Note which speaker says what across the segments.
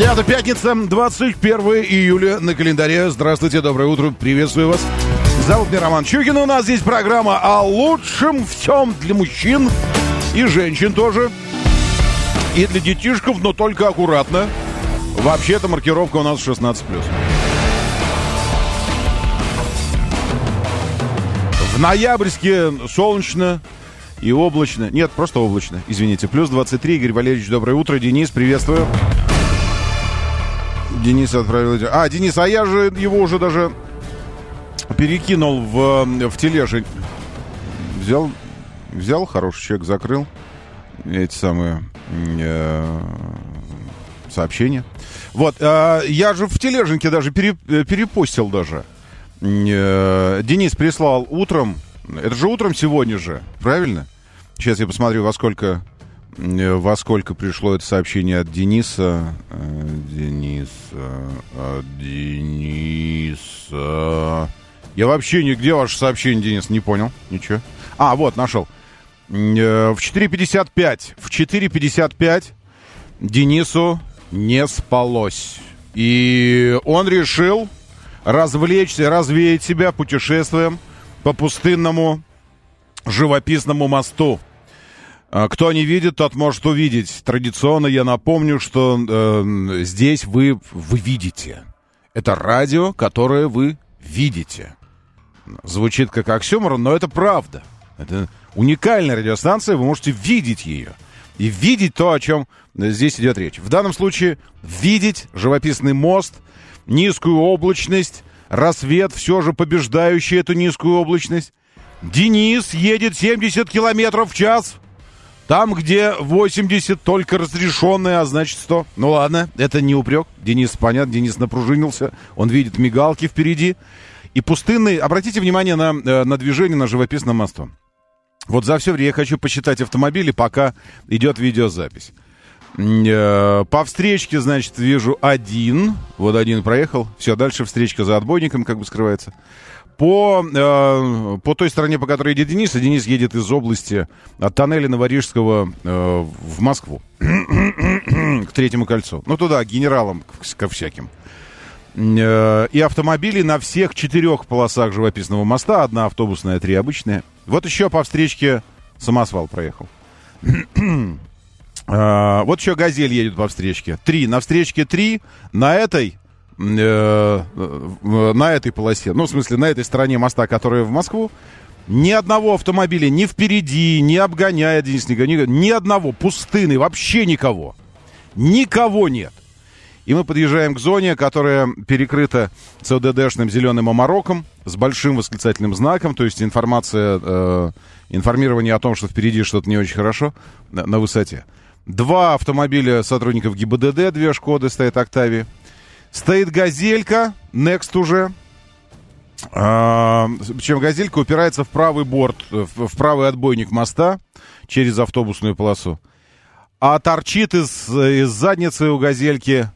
Speaker 1: Это пятница, 21 июля на календаре. Здравствуйте, доброе утро, приветствую вас. Зовут меня Роман Чукин, у нас здесь программа о лучшем всем для мужчин и женщин тоже. И для детишков, но только аккуратно. Вообще-то маркировка у нас 16+. В ноябрьске солнечно и облачно. Нет, просто облачно, извините. Плюс 23. Игорь Валерьевич, доброе утро. Денис, приветствую. Денис отправил... А, Денис, а я же его уже даже перекинул в, в тележе. Взял, взял, хороший человек, закрыл эти самые э, сообщения. Вот, э, я же в тележеньке даже пере, перепостил даже. Э, Денис прислал утром, это же утром сегодня же, правильно? Сейчас я посмотрю, во сколько во сколько пришло это сообщение от Дениса. Дениса, от Дениса. Я вообще нигде ваше сообщение, Денис, не понял. Ничего. А, вот, нашел. В 4.55. В 4.55 Денису не спалось. И он решил развлечься, развеять себя путешествием по пустынному живописному мосту. Кто не видит, тот может увидеть. Традиционно я напомню, что э, здесь вы, вы видите. Это радио, которое вы видите. Звучит как оксюмор, но это правда. Это уникальная радиостанция, вы можете видеть ее. И видеть то, о чем здесь идет речь. В данном случае видеть живописный мост, низкую облачность, рассвет, все же побеждающий эту низкую облачность. Денис едет 70 километров в час. Там, где 80 только разрешенные, а значит 100. Ну ладно, это не упрек. Денис, понятно, Денис напружинился. Он видит мигалки впереди. И пустынный... Обратите внимание на, э, на движение на живописном мосту. Вот за все время я хочу посчитать автомобили, пока идет видеозапись. Э, по встречке, значит, вижу один. Вот один проехал. Все, дальше встречка за отбойником, как бы скрывается. По, э, по той стороне, по которой едет Денис, а Денис едет из области от тоннеля Новорижского э, в Москву. к Третьему кольцу. Ну, туда, генералам, ко всяким. Э, и автомобили на всех четырех полосах живописного моста. Одна автобусная, три обычные. Вот еще по встречке самосвал проехал. э, вот еще «Газель» едет по встречке. Три. На встречке три. На этой э, на этой полосе, ну, в смысле, на этой стороне моста, которая в Москву, ни одного автомобиля ни впереди, ни обгоняя Денис ни, ни одного, пустыны, вообще никого. Никого нет. И мы подъезжаем к зоне, которая перекрыта ЦОДДшным зеленым омороком с большим восклицательным знаком, то есть информация, э, информирование о том, что впереди что-то не очень хорошо на, на высоте. Два автомобиля сотрудников ГИБДД, две «Шкоды» стоят «Октавии». Стоит газелька, Next уже. А, причем газелька упирается в правый борт, в, в правый отбойник моста через автобусную полосу. А торчит из, из задницы у газельки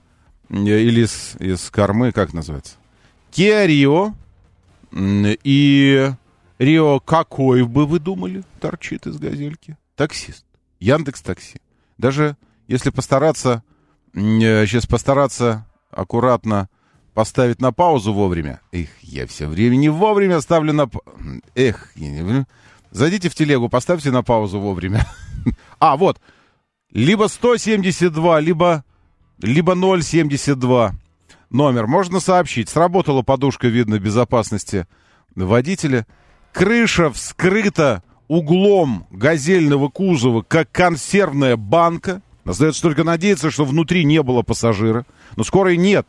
Speaker 1: или из, из кормы, как называется? Kia Rio. И Рио какой бы вы думали торчит из газельки? Таксист. Яндекс Такси. Даже если постараться, сейчас постараться аккуратно поставить на паузу вовремя. Эх, я все время не вовремя ставлю на... Эх, зайдите в телегу, поставьте на паузу вовремя. А, вот. Либо 172, либо, либо 072 номер. Можно сообщить. Сработала подушка, видно, безопасности водителя. Крыша вскрыта углом газельного кузова, как консервная банка. Остается только надеяться, что внутри не было пассажира. Но скорой нет.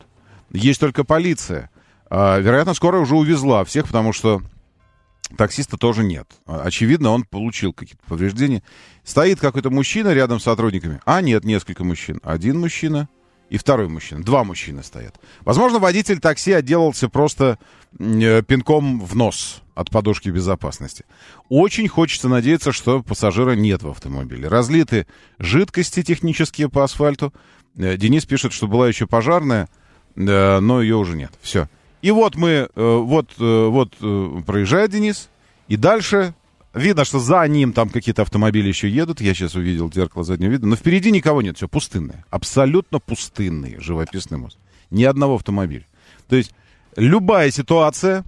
Speaker 1: Есть только полиция. А, вероятно, скорая уже увезла всех, потому что таксиста тоже нет. Очевидно, он получил какие-то повреждения. Стоит какой-то мужчина рядом с сотрудниками. А, нет, несколько мужчин. Один мужчина и второй мужчина. Два мужчины стоят. Возможно, водитель такси отделался просто э, пинком в нос от подушки безопасности. Очень хочется надеяться, что пассажира нет в автомобиле. Разлиты жидкости технические по асфальту. Э, Денис пишет, что была еще пожарная, э, но ее уже нет. Все. И вот мы, вот, вот проезжает Денис, и дальше видно, что за ним там какие-то автомобили еще едут. Я сейчас увидел зеркало заднего вида, но впереди никого нет, все пустынное. Абсолютно пустынный живописный мост. Ни одного автомобиля. То есть любая ситуация,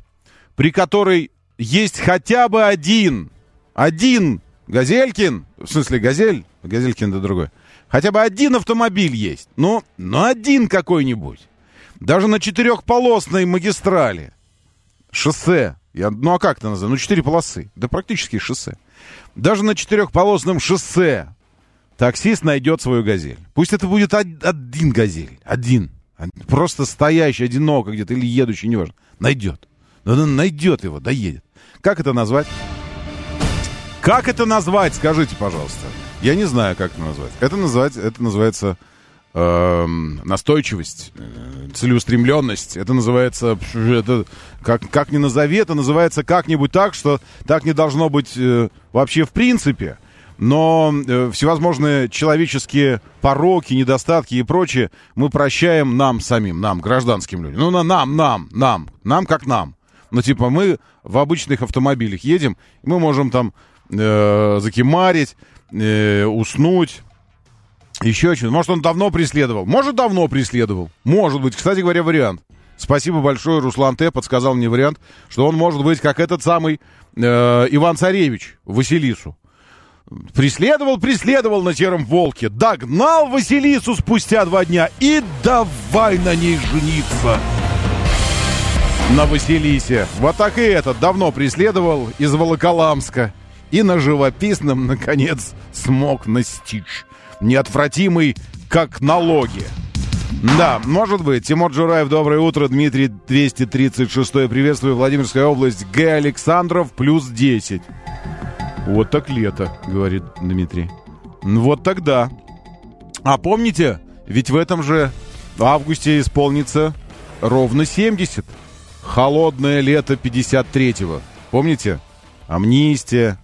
Speaker 1: при которой есть хотя бы один, один Газелькин, в смысле Газель, Газелькин это другой, хотя бы один автомобиль есть, ну, ну один какой-нибудь. Даже на четырехполосной магистрали. Шоссе. Я, ну а как это называется? Ну, четыре полосы. Да практически шоссе. Даже на четырехполосном шоссе таксист найдет свою газель. Пусть это будет один газель. Один. Просто стоящий, одиноко где-то или едущий, неважно. Найдет. Найдет его, доедет. Как это назвать? Как это назвать, скажите, пожалуйста. Я не знаю, как это назвать. Это, назвать, это называется настойчивость, э, целеустремленность. Это называется, это, как, как ни назови, это называется как-нибудь так, что так не должно быть э, вообще в принципе. Но э, всевозможные человеческие пороки, недостатки и прочее мы прощаем нам самим, нам, гражданским людям. Ну, на, нам, нам, нам, нам как нам. Ну, типа, мы в обычных автомобилях едем, мы можем там э, закимарить, э, уснуть, еще что-то. Может, он давно преследовал. Может, давно преследовал. Может быть. Кстати говоря, вариант. Спасибо большое, Руслан Т. подсказал мне вариант, что он может быть как этот самый э, Иван Царевич Василису. Преследовал, преследовал на сером волке, догнал Василису спустя два дня и давай на ней жениться. На Василисе. Вот так и этот давно преследовал из Волоколамска. И на живописном, наконец, смог настичь неотвратимый, как налоги. Да, может быть. Тимур Джураев, доброе утро. Дмитрий 236 приветствую. Владимирская область. Г. Александров, плюс 10. Вот так лето, говорит Дмитрий. Вот тогда. А помните, ведь в этом же августе исполнится ровно 70. Холодное лето 53-го. Помните? Амнистия,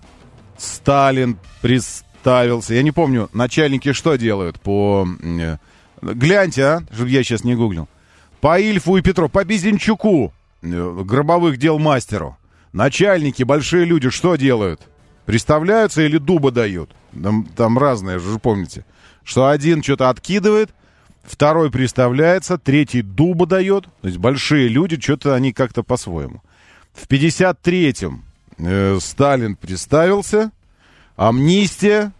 Speaker 1: Сталин, прис ставился. Я не помню, начальники что делают по... Э, гляньте, а, чтобы я сейчас не гуглил. По Ильфу и Петру, по Безенчуку, э, гробовых дел мастеру. Начальники, большие люди, что делают? Представляются или дуба дают? Там, там разные, же помните. Что один что-то откидывает, второй представляется, третий дуба дает. То есть большие люди, что-то они как-то по-своему. В 53-м э, Сталин представился, Амнистия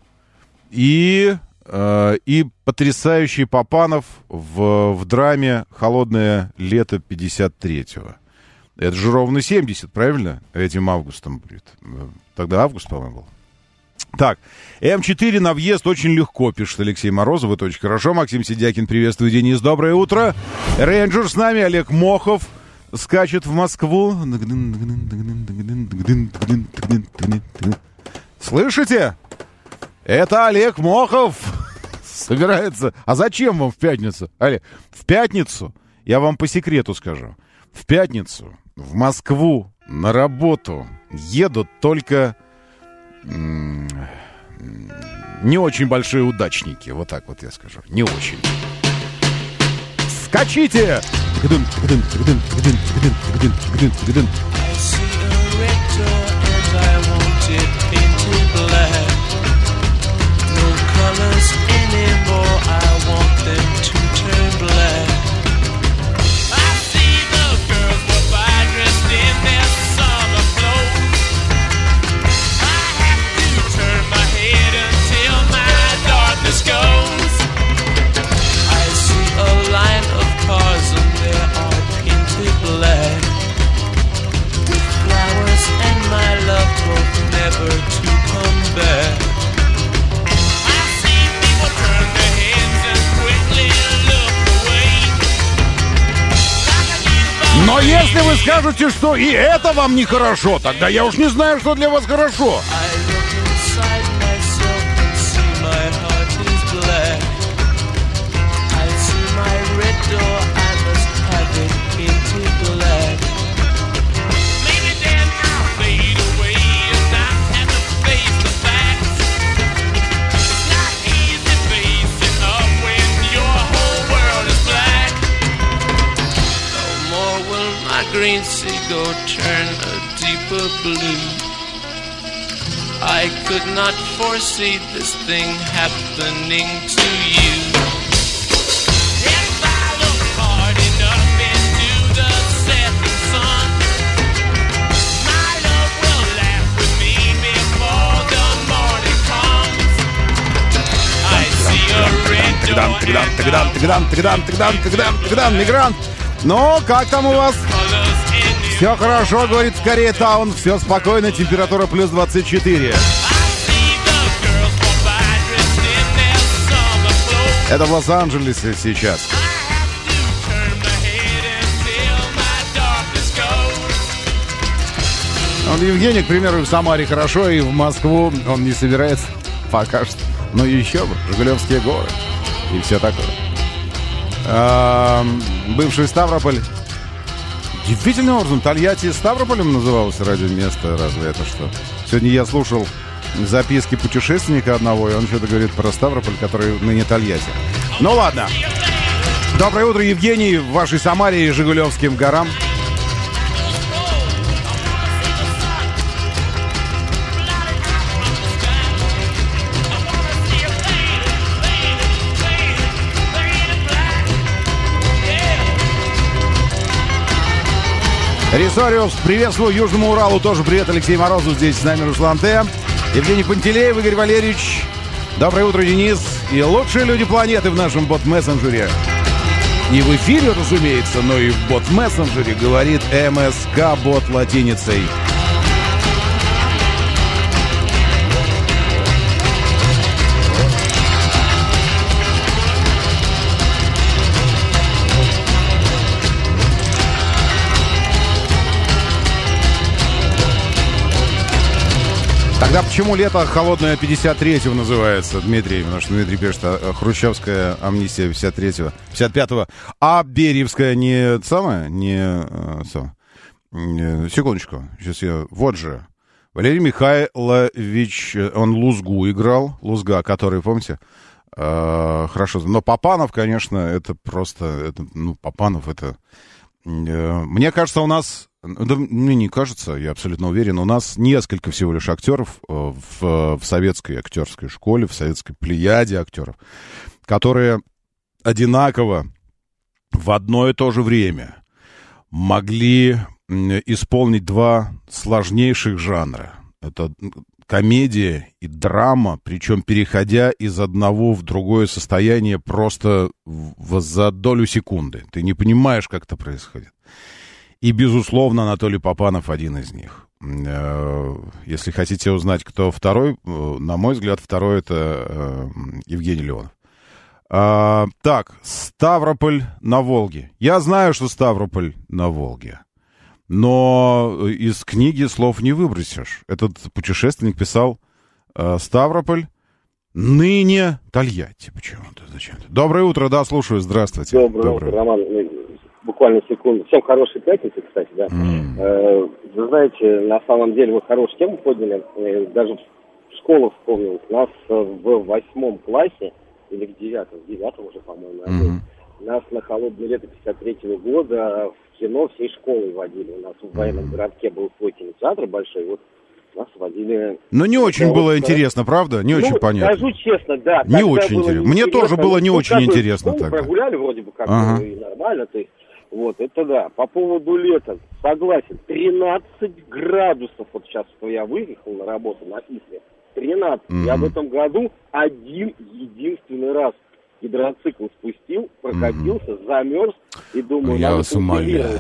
Speaker 1: и, э, и потрясающий Попанов в, в драме «Холодное лето 53-го». Это же ровно 70, правильно? Этим августом будет. Тогда август, по-моему, был. Так, М4 на въезд очень легко, пишет Алексей Морозов. Это очень хорошо. Максим Сидякин, приветствую, Денис. Доброе утро. Рейнджер с нами, Олег Мохов скачет в Москву. Слышите? Это Олег Мохов собирается. А зачем вам в пятницу? Олег, в пятницу, я вам по секрету скажу, в пятницу в Москву на работу едут только не очень большие удачники. Вот так вот я скажу. Не очень. Скачите! Но считаете, что и это вам нехорошо, тогда я уж не знаю, что для вас хорошо.
Speaker 2: green seagull turn a deeper blue. I could not foresee this thing happening to you. If I look hard enough into the setting sun, my love will laugh with me before the morning comes. I see a red
Speaker 1: Тыгдан,
Speaker 2: door
Speaker 1: тыгдан,
Speaker 2: and
Speaker 1: тыгдан, тыгдан, тыгдан, тыгдан, тыгдан, тыгдан, мигрант. Ну, как там у вас? Все хорошо, говорит скорее Таун. Все спокойно, температура плюс 24.
Speaker 2: I see the girls walk by dressed in their summer clothes.
Speaker 1: Это в Лос-Анджелесе сейчас. Он Евгений, к примеру, и в Самаре хорошо, и в Москву он не собирается пока что. Ну еще бы, Жигулевские горы и все такое. А, бывший Ставрополь. Действительно образом, Тольятти Ставрополем называлось ради места, разве это что? Сегодня я слушал записки путешественника одного, и он что-то говорит про Ставрополь, который ныне Тольятти. Ну ладно. Доброе утро, Евгений, в вашей Самаре и Жигулевским горам. Ресориус, приветствую Южному Уралу, тоже привет Алексей Морозов, здесь с нами Руслан Т. Евгений Пантелеев, Игорь Валерьевич. Доброе утро, Денис. И лучшие люди планеты в нашем бот-мессенджере. Не в эфире, разумеется, но и в бот-мессенджере говорит МСК бот латиницей. Тогда почему лето холодное 53-го называется, Дмитрий? Потому что Дмитрий пишет, а, хрущевская амнистия 53-го, 55-го, а Бериевская не самое, не... а, сам- не- секундочку, сейчас я... Вот же. Валерий Михайлович, э, он Лузгу играл, Лузга, который, помните, а, хорошо. Но Папанов, конечно, это просто... Это, ну, Папанов это... Э, Мне кажется, у нас, да мне не кажется, я абсолютно уверен, у нас несколько всего лишь актеров э, в, в советской актерской школе, в советской плеяде актеров, которые одинаково в одно и то же время могли исполнить два сложнейших жанра. Это комедия и драма, причем переходя из одного в другое состояние просто в- за долю секунды. Ты не понимаешь, как это происходит. И, безусловно, Анатолий Попанов один из них. Э, Если хотите узнать, кто второй, э, на мой взгляд, второй это э, Евгений Леонов. А, так, Ставрополь на Волге. Я знаю, что Ставрополь на Волге. Но из книги слов не выбросишь. Этот путешественник писал э, Ставрополь, ныне Тольятти почему-то. Зачем-то. Доброе утро, да, слушаю, здравствуйте.
Speaker 3: Доброе, утро, Роман. Буквально секунду. Всем хорошей пятницы, кстати, да. Э, Вы знаете, на самом деле вы хорошую тему подняли. Э, Даже в школу вспомнил. Нас э, в восьмом классе, или в девятом, в девятом уже, по-моему,
Speaker 1: Мгм.
Speaker 3: нас на холодное лето 53 года в кино всей школой водили. У нас в военном городке был свой кинотеатр большой, вот нас водили...
Speaker 1: Ну, не очень
Speaker 3: Да,
Speaker 1: было
Speaker 3: вот,
Speaker 1: интересно, правда? Не
Speaker 3: Ну,
Speaker 1: очень понятно.
Speaker 3: Скажу честно, да.
Speaker 1: Не очень интересно. Мне тоже было не
Speaker 3: Ну,
Speaker 1: очень интересно
Speaker 3: прогуляли вроде бы как
Speaker 1: Ага.
Speaker 3: и нормально, то есть, вот, это да. По поводу лета, согласен, 13 градусов, вот сейчас я выехал на работу на Исле, 13. Я в этом году один единственный раз гидроцикл спустил, прокатился, замерз и думаю,
Speaker 1: Я вас умоляю.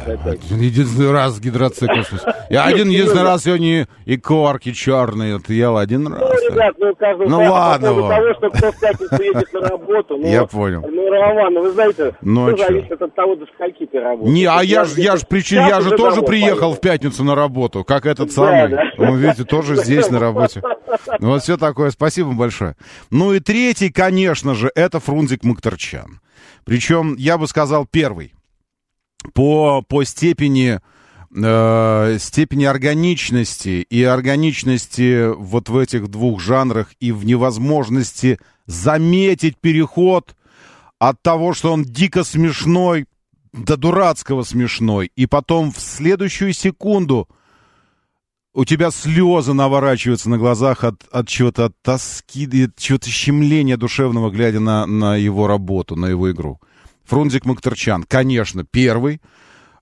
Speaker 1: Единственный раз гидроцикл. спустил. Я один единственный раз сегодня и корки черные отъел один раз.
Speaker 3: Ну, ребят, ну, каждый
Speaker 1: Ну, ладно
Speaker 3: по того, что кто в пятницу едет на работу. Ну,
Speaker 1: Я понял.
Speaker 3: Ну, Роман, ну, вы знаете,
Speaker 1: Ну, а
Speaker 3: все зависит от того, до скольки ты работаешь.
Speaker 1: Не, а я
Speaker 3: же
Speaker 1: я же причин, я же тоже приехал в пятницу на работу, как этот самый. Вы видите, тоже здесь на работе. Ну, Вот все такое. Спасибо большое. Ну и третий, конечно же, это Фрунзик Мактарчан. Причем, я бы сказал, первый. По, по степени, э, степени органичности и органичности вот в этих двух жанрах и в невозможности заметить переход от того, что он дико смешной, до дурацкого смешной, и потом в следующую секунду у тебя слезы наворачиваются на глазах от, от чего-то, от тоски, от чего-то щемления душевного, глядя на, на его работу, на его игру. Фрунзик Мактарчан, конечно, первый.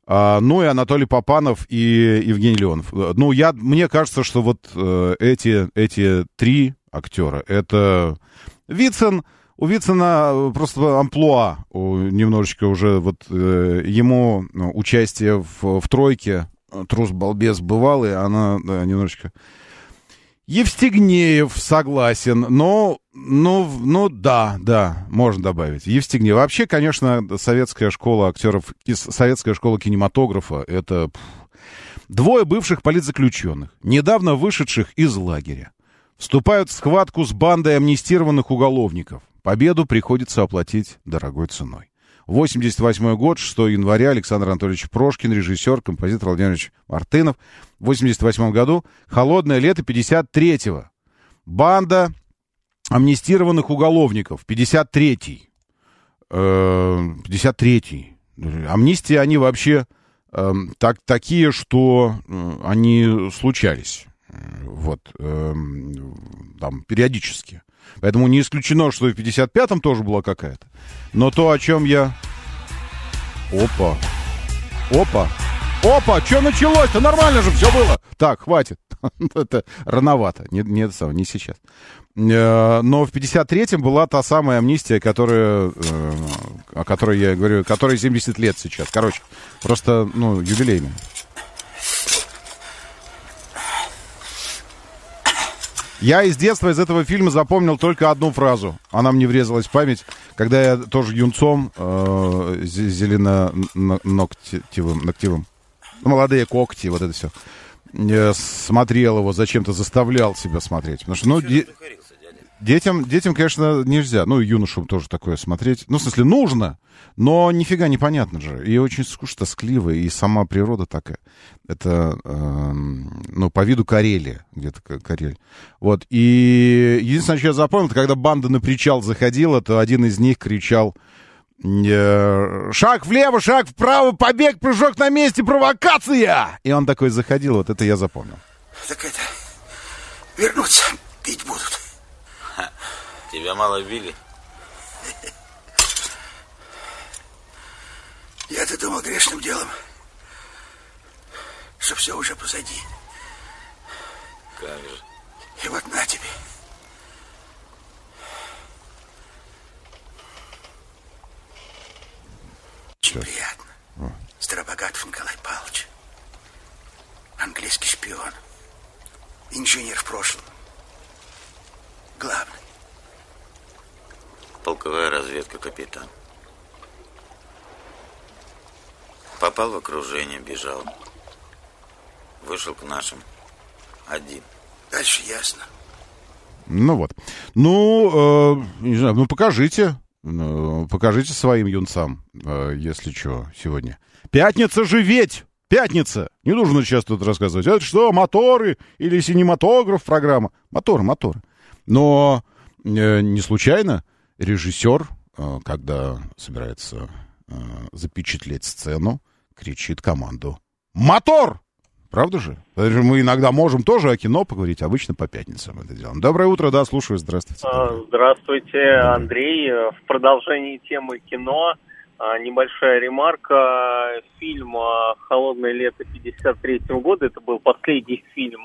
Speaker 1: А, ну и Анатолий Попанов и Евгений Леонов. Ну, я, мне кажется, что вот э, эти, эти три актера, это Вицин, у Вицина просто амплуа немножечко уже вот э, ему ну, участие в, в тройке трус-балбес бывалый, она да, немножечко... Евстигнеев согласен, но, ну, ну, да, да, можно добавить. Евстигнеев. Вообще, конечно, советская школа актеров, советская школа кинематографа, это двое бывших политзаключенных, недавно вышедших из лагеря, вступают в схватку с бандой амнистированных уголовников. Победу приходится оплатить дорогой ценой. 88 год, 6 января, Александр Анатольевич Прошкин, режиссер, композитор Владимирович Мартынов. В 88 году «Холодное лето» 53-го. Банда амнистированных уголовников 53-й. 53-й. Амнистии, они вообще э, так, такие, что э, они случались. Вот. Э, там, периодически. Поэтому не исключено, что и в 55-м тоже была какая-то. Но то, о чем я... Опа. Опа. Опа, что началось-то? Нормально же все было. Так, хватит. Это рановато. Не, не, не сейчас. Э, но в 53-м была та самая амнистия, которая, э, о которой я говорю, которой 70 лет сейчас. Короче, просто, ну, юбилейная. Я из детства из этого фильма запомнил только одну фразу. Она мне врезалась в память, когда я тоже юнцом э, зелено-ногтевым, ногтевым, ну, молодые когти, вот это все, э, смотрел его, зачем-то заставлял себя смотреть. Потому что, ну, де- детям, детям, конечно, нельзя, ну, и юношам тоже такое смотреть. Ну, в смысле, нужно, но нифига непонятно же. И очень скучно, тоскливо, и сама природа такая. Это, э, ну, по виду Карелия, где-то Карель. Вот, и единственное, что я запомнил, когда банда на причал заходила, то один из них кричал, э, шаг влево, шаг вправо, побег, прыжок на месте, провокация! И он такой заходил, вот это я запомнил.
Speaker 4: Так это, вернуться, пить будут.
Speaker 5: Тебя мало били?
Speaker 4: Я-то думал грешным делом, что все уже позади.
Speaker 5: Как же.
Speaker 4: И вот на тебе. Очень приятно. О. Старобогатов Николай Павлович. Английский шпион. Инженер в прошлом. Главный.
Speaker 5: Полковая разведка, капитан. Попал в окружение, бежал. Вышел к нашим. Один.
Speaker 4: Дальше ясно.
Speaker 1: Ну вот. Ну, э, не знаю, ну покажите. Ну, покажите своим юнцам, э, если что, сегодня. Пятница же ведь! Пятница! Не нужно сейчас тут рассказывать. Это что, моторы или синематограф программа? Моторы, моторы. Но э, не случайно режиссер, э, когда собирается э, запечатлеть сцену, кричит команду «Мотор!» Правда же? Мы иногда можем тоже о кино поговорить, обычно по пятницам это делаем. Доброе утро, да, слушаю, здравствуйте.
Speaker 6: А, здравствуйте, Андрей. В продолжении темы кино а, небольшая ремарка. Фильм а, «Холодное лето» 53 года, это был последний фильм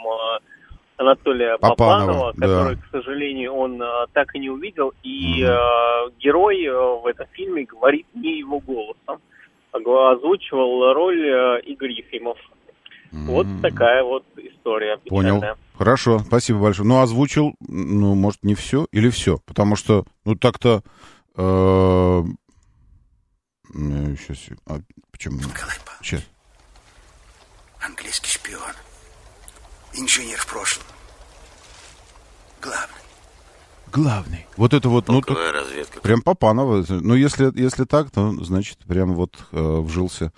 Speaker 6: Анатолия Попанова, Попанова который, да. к сожалению, он так и не увидел. И угу. герой в этом фильме говорит не его голосом озвучивал роль э, Игорь Ефимов. Mm-hmm. Вот такая вот история.
Speaker 1: Печальная. Понял. Хорошо, спасибо большое. Ну, озвучил, ну, может, не все или все? Потому что, ну, так-то... Э, сейчас... А, почему?
Speaker 4: Николай Павлович. Сейчас. Английский шпион. Инженер в прошлом. Главный
Speaker 1: главный. Вот это вот, ну, так,
Speaker 5: разведка.
Speaker 1: прям Попанова. Ну, если, если так, то, значит, прям вот э, вжился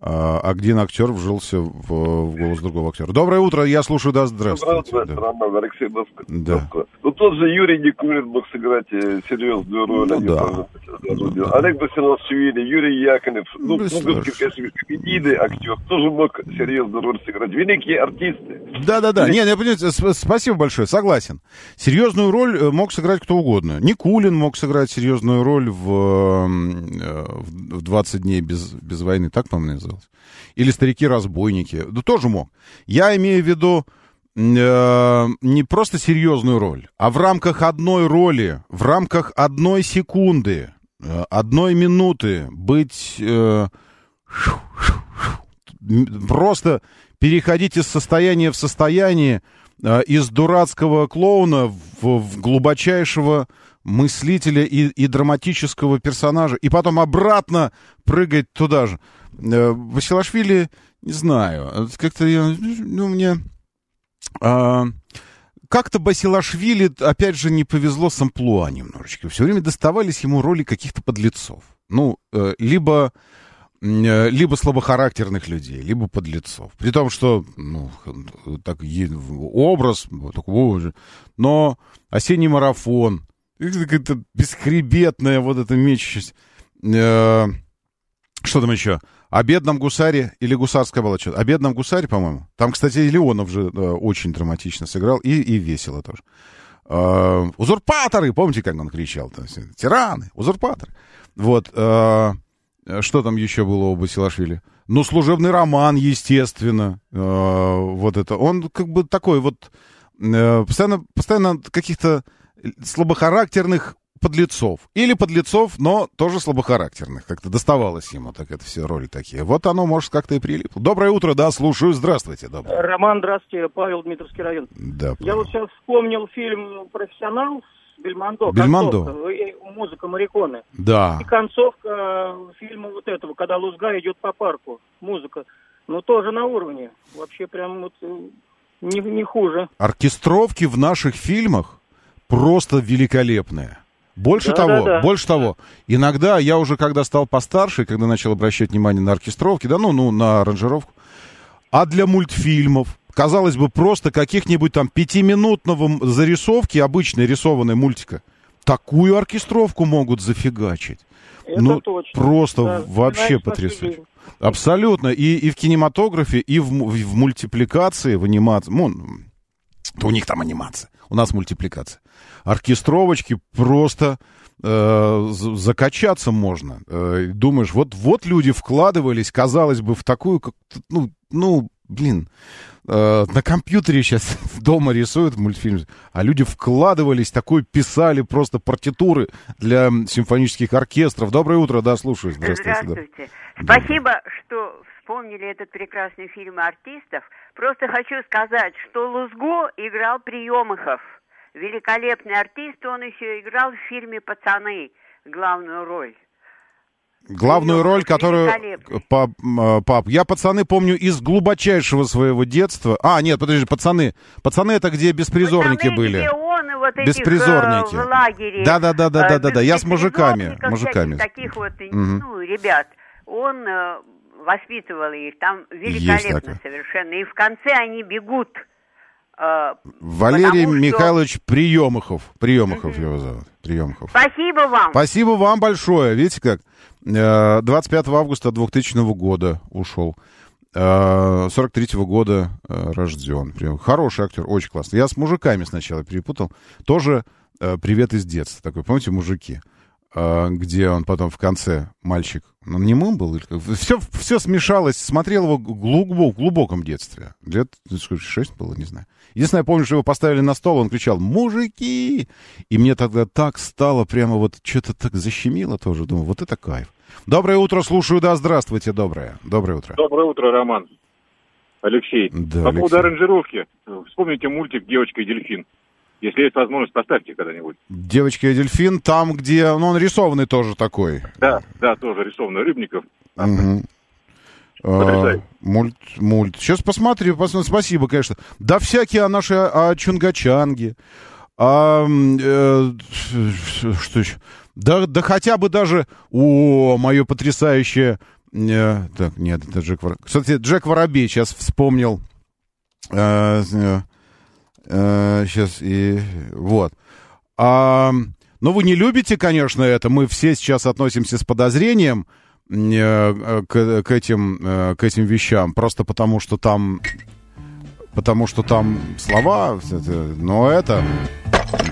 Speaker 1: один актер вжился в, в голос другого актера. Доброе утро, я слушаю, да, здравствуйте.
Speaker 7: Утро,
Speaker 1: Да.
Speaker 7: Роман, Алексей Москва.
Speaker 1: Да.
Speaker 7: Ну, тот же Юрий Никулин мог сыграть э, серьезную роль.
Speaker 1: Ну, да. Ну, да.
Speaker 7: Олег Басилашвили, Юрий Яковлев. Ну, ну,
Speaker 1: Бессмысленно.
Speaker 7: конечно, комедийный актер. Тоже мог серьезную роль сыграть. Великие артисты.
Speaker 1: Да-да-да, не, не, понимаете, сп- спасибо большое, согласен. Серьезную роль э, мог сыграть кто угодно. Никулин мог сыграть серьезную роль в, э, в в 20 дней без, без войны, так, по-моему, называлось. Или «Старики-разбойники», да тоже мог. Я имею в виду э, не просто серьезную роль, а в рамках одной роли, в рамках одной секунды, э, одной минуты быть... э, просто переходить из состояния в состояние, э, из дурацкого клоуна в, в глубочайшего мыслителя и, и драматического персонажа, и потом обратно прыгать туда же. Э, Василашвили, не знаю, э, как-то я, ну, мне... а, как-то Басилашвили, опять же, не повезло с амплуа немножечко. Все время доставались ему роли каких-то подлецов. Ну, э, либо э, либо слабохарактерных людей, либо подлецов. При том, что ну, так, образ, же. Но осенний марафон, какая-то бесхребетная вот эта мечущесть. Э, что там еще? О бедном гусаре или гусарская была что-то? О бедном гусаре, по-моему. Там, кстати, и Леонов же э, очень драматично сыграл, и, и весело тоже. Э, узурпаторы, помните, как он кричал? Там, Тираны, узурпаторы. Вот. э, что там еще было у Басилашвили? Ну, служебный роман, естественно. Э, вот это. Он как бы такой вот... э, постоянно, постоянно каких-то слабохарактерных подлецов. Или подлецов, но тоже слабохарактерных. Как-то доставалось ему так это все роли такие. Вот оно, может, как-то и прилипло. Доброе утро, да, слушаю. Здравствуйте. Доброе.
Speaker 8: Роман, здравствуйте, Павел, Дмитровский район.
Speaker 1: Да,
Speaker 8: Я вот сейчас вспомнил фильм «Профессионал» с Бельмондо.
Speaker 1: Бельмондо.
Speaker 8: Концовка, и музыка Мариконы.
Speaker 1: Да.
Speaker 8: И концовка фильма вот этого, когда Лузга идет по парку. Музыка. Ну, тоже на уровне. Вообще прям вот э, не, не хуже.
Speaker 1: Оркестровки в наших фильмах просто великолепные. Больше
Speaker 8: Да,
Speaker 1: того,
Speaker 8: да, да.
Speaker 1: больше того, иногда я уже, когда стал постарше, когда начал обращать внимание на оркестровки, да, ну, ну, на аранжировку, а для мультфильмов, казалось бы, просто каких-нибудь там пятиминутного зарисовки, обычной рисованной мультика, такую оркестровку могут зафигачить.
Speaker 8: Это
Speaker 1: ну,
Speaker 8: точно.
Speaker 1: просто
Speaker 8: Да,
Speaker 1: вообще потрясающе. Абсолютно. И, и в кинематографе, и в, в мультипликации, в анимации. Ну, у них там анимация, у нас мультипликация. Оркестровочки просто э, закачаться можно. Э, думаешь, вот, вот люди вкладывались, казалось бы, в такую, как, ну, ну, блин, э, на компьютере сейчас дома рисуют мультфильм, а люди вкладывались, такой писали просто партитуры для симфонических оркестров. Доброе утро, да, слушаю. Здравствуйте. да.
Speaker 9: Здравствуйте. Спасибо, что вспомнили этот прекрасный фильм артистов. Просто хочу сказать, что Лузго играл Приемыхов. Великолепный артист, он еще играл в фильме «Пацаны» главную роль.
Speaker 1: Главную роль, которую... Пап, м, пап, я пацаны помню из глубочайшего своего детства. А, нет, подожди, пацаны. Пацаны это где беспризорники
Speaker 9: «Пацаны»,
Speaker 1: были.
Speaker 9: где он и вот этих,
Speaker 1: Беспризорники.
Speaker 9: э, в лагере.
Speaker 1: Да-да-да-да-да-да,
Speaker 9: э,
Speaker 1: я с мужиками, мужиками.
Speaker 9: всяких таких вот,
Speaker 1: Мгм.
Speaker 9: ну, ребят. Он э, воспитывал их. Там великолепно совершенно. И в конце они бегут. Э,
Speaker 1: Валерий
Speaker 9: потому что-
Speaker 1: Михайлович Приемыхов. Приемыхов его зовут. Приемыхов.
Speaker 9: Спасибо вам.
Speaker 1: Спасибо вам большое. Видите как? Э, 25 августа 2000 года ушел. Э, 43 года э, рожден. Прям Хороший актер, очень классный. Я с мужиками сначала перепутал. Тоже э, привет из детства. Такой, помните, мужики? Э, Где он потом в конце, мальчик, он немым был? или как? Все, все смешалось. Смотрел его глубоко, в глубоком детстве. Лет ну, сколько, шесть было, не знаю. Единственное, я помню, что его поставили на стол, он кричал «Мужики!» И мне тогда так стало, прямо вот что-то так защемило тоже. Думаю, вот это кайф. Доброе утро, слушаю, да, здравствуйте, доброе. Доброе утро.
Speaker 10: Доброе утро, Роман. Алексей.
Speaker 1: Да,
Speaker 10: По
Speaker 1: Алексей.
Speaker 10: поводу аранжировки. Вспомните мультик «Девочка и дельфин». Если есть возможность, поставьте когда-нибудь.
Speaker 1: Девочка и дельфин, там, где, ну, он рисованный тоже такой.
Speaker 10: Да, да, тоже рисованный Рыбников.
Speaker 1: Мгм. А, мульт, мульт. Сейчас посмотрю, посмотрю. Спасибо, конечно. Да всякие о нашей, о Чунгачанге. А, м, э, что еще? Да, да хотя бы даже, о, мое потрясающее Э, так, нет, это Джек Воробей. Кстати, Джек Воробей сейчас вспомнил. Э, э, э, сейчас и вот. А, ну, вы не любите, конечно, это. Мы все сейчас относимся с подозрением э, э, к, к, этим, э, к этим вещам. Просто потому, что там... Потому что там слова, это, но это...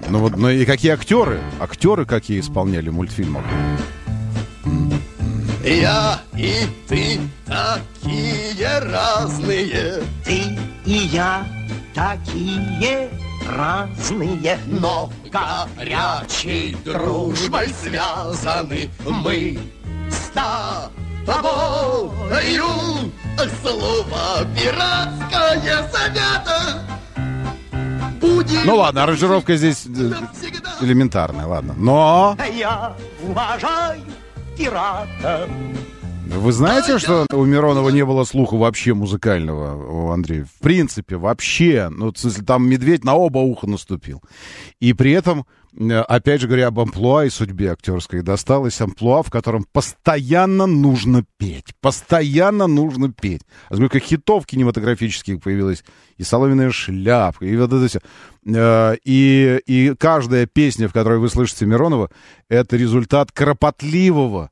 Speaker 1: Ну вот, ну и какие актеры? Актеры какие исполняли мультфильмов?
Speaker 11: Я и ты такие разные.
Speaker 12: Ты и я такие разные,
Speaker 11: но горячей дружбой связаны мы с тобою. Слово пиратское завято будет...
Speaker 1: Ну ладно, аранжировка здесь э, элементарная, ладно. Но
Speaker 12: Я уважаю пирата.
Speaker 1: Вы знаете, что у Миронова не было слуха вообще музыкального, у Андрея? В принципе, вообще. Ну, в смысле, там медведь на оба уха наступил. И при этом, э, опять же говоря об амплуа и судьбе актерской, досталось амплуа, в котором постоянно нужно петь. Постоянно нужно петь. А сколько хитов кинематографических появилось. И «Соломенная шляпка», и вот это все. Э, И, и каждая песня, в которой вы слышите Миронова, это результат кропотливого,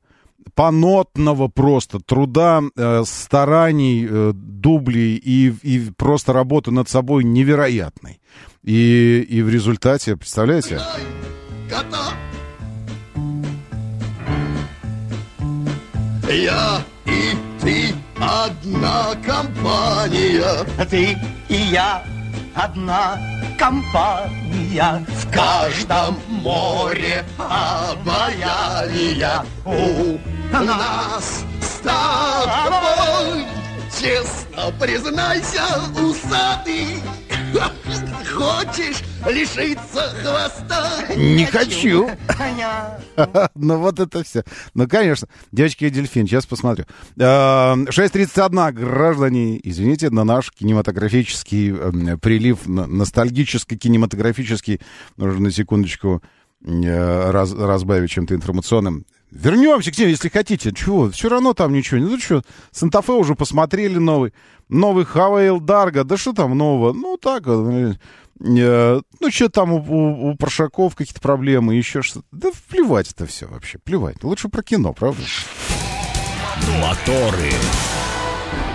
Speaker 1: понотного просто труда, э, стараний, э, дублей и, и просто работы над собой невероятной. И, и в результате, представляете?
Speaker 11: кота. Я и ты одна компания.
Speaker 12: Ты и я одна компания.
Speaker 11: В каждом море обаяния у нас с тобой. Честно признайся, усатый, хочешь лишиться хвоста?
Speaker 1: Не хочу. Ну вот это все. Ну, конечно. Девочки и дельфин, сейчас посмотрю. Э, 6.31, граждане, извините, на наш кинематографический э, прилив, на- ностальгический кинематографический, нужно на секундочку э, раз- разбавить чем-то информационным. Вернемся к теме, если хотите. Чего? Все равно там ничего. Ну что, Санта-Фе уже посмотрели новый. Новый Хавейл Дарга. Да что там нового? Ну так, э, э, ну что там у, у, у Паршаков какие-то проблемы, еще что-то. Да плевать это все вообще, плевать. Лучше про кино, правда?
Speaker 13: Моторы.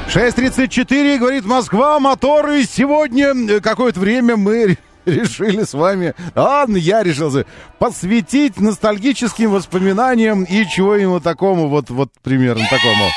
Speaker 1: 6.34, говорит Москва, моторы. Сегодня э, какое-то время мы решили с вами, ладно, я решил посвятить ностальгическим воспоминаниям и чего-нибудь такому, вот, вот примерно такому.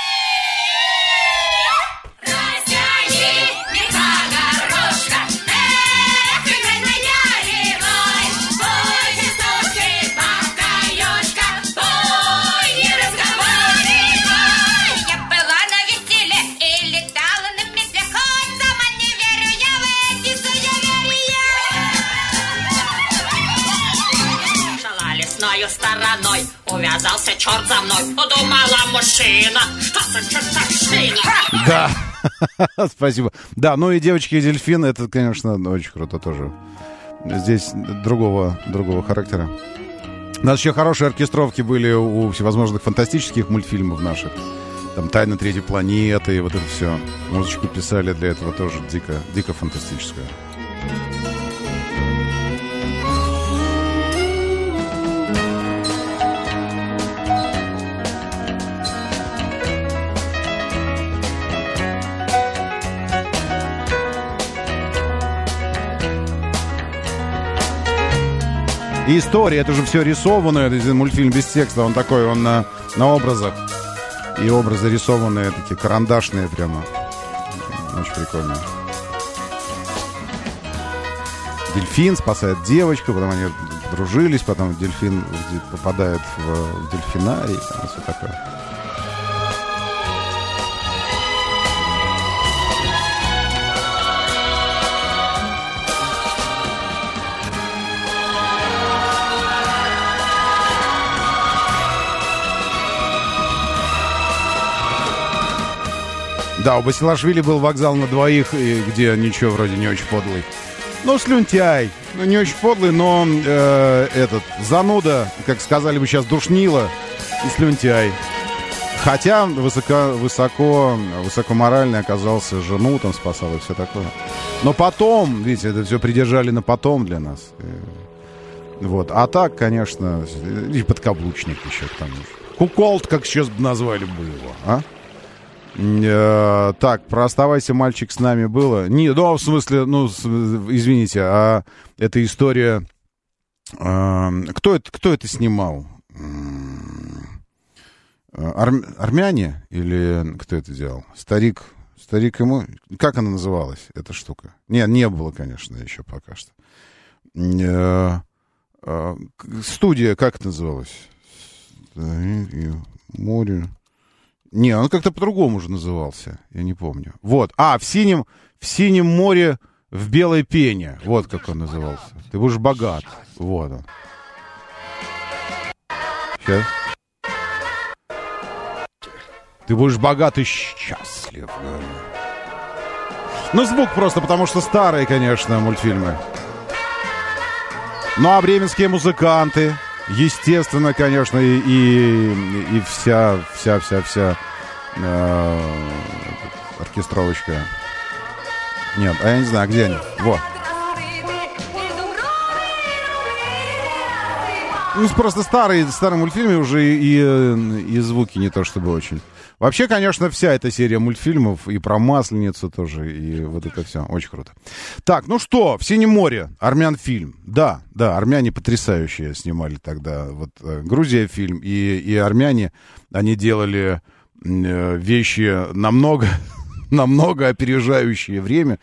Speaker 14: Мной. Подумала мужчина, что за чертовщина.
Speaker 1: Да, спасибо. Да, ну и девочки и дельфин, это, конечно, очень круто тоже. Здесь другого, другого характера. У нас еще хорошие оркестровки были у всевозможных фантастических мультфильмов наших. Там «Тайна третьей планеты» и вот это все. Музычку писали для этого тоже дико, дико фантастическое. История, это же все рисованное, это мультфильм без текста, он такой, он на, на образах. И образы рисованные, такие карандашные прямо. Очень прикольно. Дельфин спасает девочку, потом они дружились, потом дельфин попадает в, в дельфинарий, все такое. Да, у Басилашвили был вокзал на двоих, где ничего вроде не очень подлый. Ну, слюнтяй. Ну, не очень подлый, но э, этот, зануда, как сказали бы сейчас, душнила и слюнтяй. Хотя высоко, высоко, высокоморальный оказался, жену там спасал и все такое. Но потом, видите, это все придержали на потом для нас. И, Вот. А так, конечно, и подкаблучник еще к тому же. Куколд, как сейчас бы назвали бы его, а? Э, так, про «Оставайся, мальчик, с нами» было. Не, ну, в смысле, ну, извините, а эта история... э, кто, это, кто это снимал? Арм- армяне или кто это делал? Старик, старик ему... Как она называлась, эта штука? Нет, не было, конечно, еще пока что. Э, э, Студия, как это называлась? Море... Не, он как-то по-другому уже назывался, я не помню. Вот. А, в синем, в синем море в белой пене. Вот как он назывался. Ты будешь богат. Вот он. Сейчас. Ты будешь богат и счастлив. Ну, звук просто, потому что старые, конечно, мультфильмы. Ну, а бременские музыканты, естественно, конечно, и, и, и вся, вся, вся, вся э, оркестровочка. Нет, а я не знаю, где они. Вот. Ну, просто старые, старые мультфильмы уже и, и, э, и звуки не то чтобы очень. Вообще, конечно, вся эта серия мультфильмов и про Масленицу тоже, и вот это все. Очень круто. Так, ну что, в Синем море, армян фильм. Да, да, армяне потрясающие снимали тогда. Вот э, Грузия фильм, и, и армяне, они делали э, вещи намного, намного опережающие время.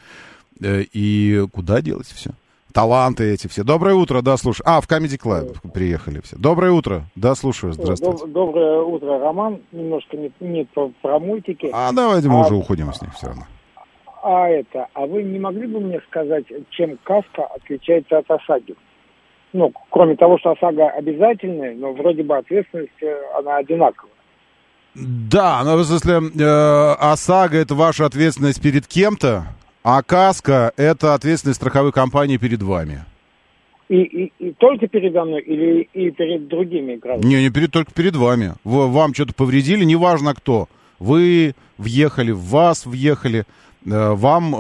Speaker 1: Э, и куда делать все? Таланты эти все. Доброе утро, да, слушай. А, в Comedy Club приехали все. Доброе утро, да, слушаю, здравствуйте.
Speaker 15: Доб- Доброе утро, Роман. Немножко не, не про, про мультики.
Speaker 1: А давайте мы уже уходим с них все равно.
Speaker 15: а это, а вы не могли бы мне сказать, чем каска отличается от ОСАГИ? Ну, кроме того, что ОСАГО обязательная, но вроде бы ответственность, э, она одинаковая.
Speaker 1: Да, но в смысле, э, ОСАГО это ваша ответственность перед кем-то, а КАСКО это ответственность страховой компании перед вами.
Speaker 15: И, и, и только передо мной или и перед другими гражданами?
Speaker 1: Не, не перед, только перед вами. Вам что-то повредили, неважно кто. Вы въехали, в вас въехали, э, вам, э,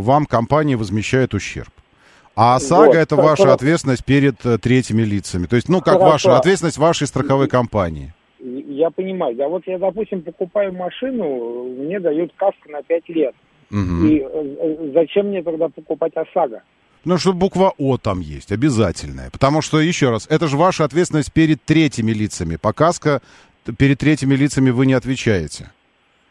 Speaker 1: вам компания возмещает ущерб. А ОСАГО
Speaker 15: Вот,
Speaker 1: это
Speaker 15: хо-
Speaker 1: ваша
Speaker 15: хорошо.
Speaker 1: ответственность перед э, третьими лицами. То есть, ну, как
Speaker 15: Хорошо.
Speaker 1: ваша ответственность вашей страховой компании.
Speaker 15: Я понимаю. Да вот я, допустим, покупаю машину, мне дают каску на 5 лет.
Speaker 1: Мгм.
Speaker 15: И э, зачем мне тогда покупать ОСАГО?
Speaker 1: Ну, что буква О там есть, обязательная. Потому что, еще раз, это же ваша ответственность перед третьими лицами. По КАСКО т- перед третьими лицами вы не отвечаете.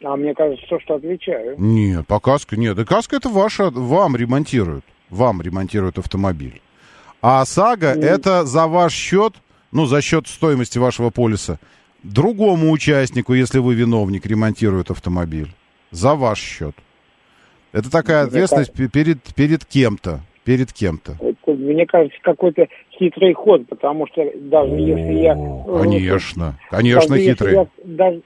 Speaker 15: А мне кажется, что, что отвечаю.
Speaker 1: Нет, по КАСКО нет. И КАСКО это ваша, вам ремонтируют. Вам ремонтируют автомобиль. А ОСАГО это за ваш счет, ну, за счет стоимости вашего полиса, другому участнику, если вы виновник, ремонтирует автомобиль. За ваш счет. Это такая
Speaker 15: Мне
Speaker 1: ответственность пе- перед, перед кем-то. Перед кем-то.
Speaker 15: Это, мне кажется, какой-то хитрый ход, потому что даже если я... э,
Speaker 1: Конечно, конечно,
Speaker 15: даже
Speaker 1: хитрый.
Speaker 15: я- даже-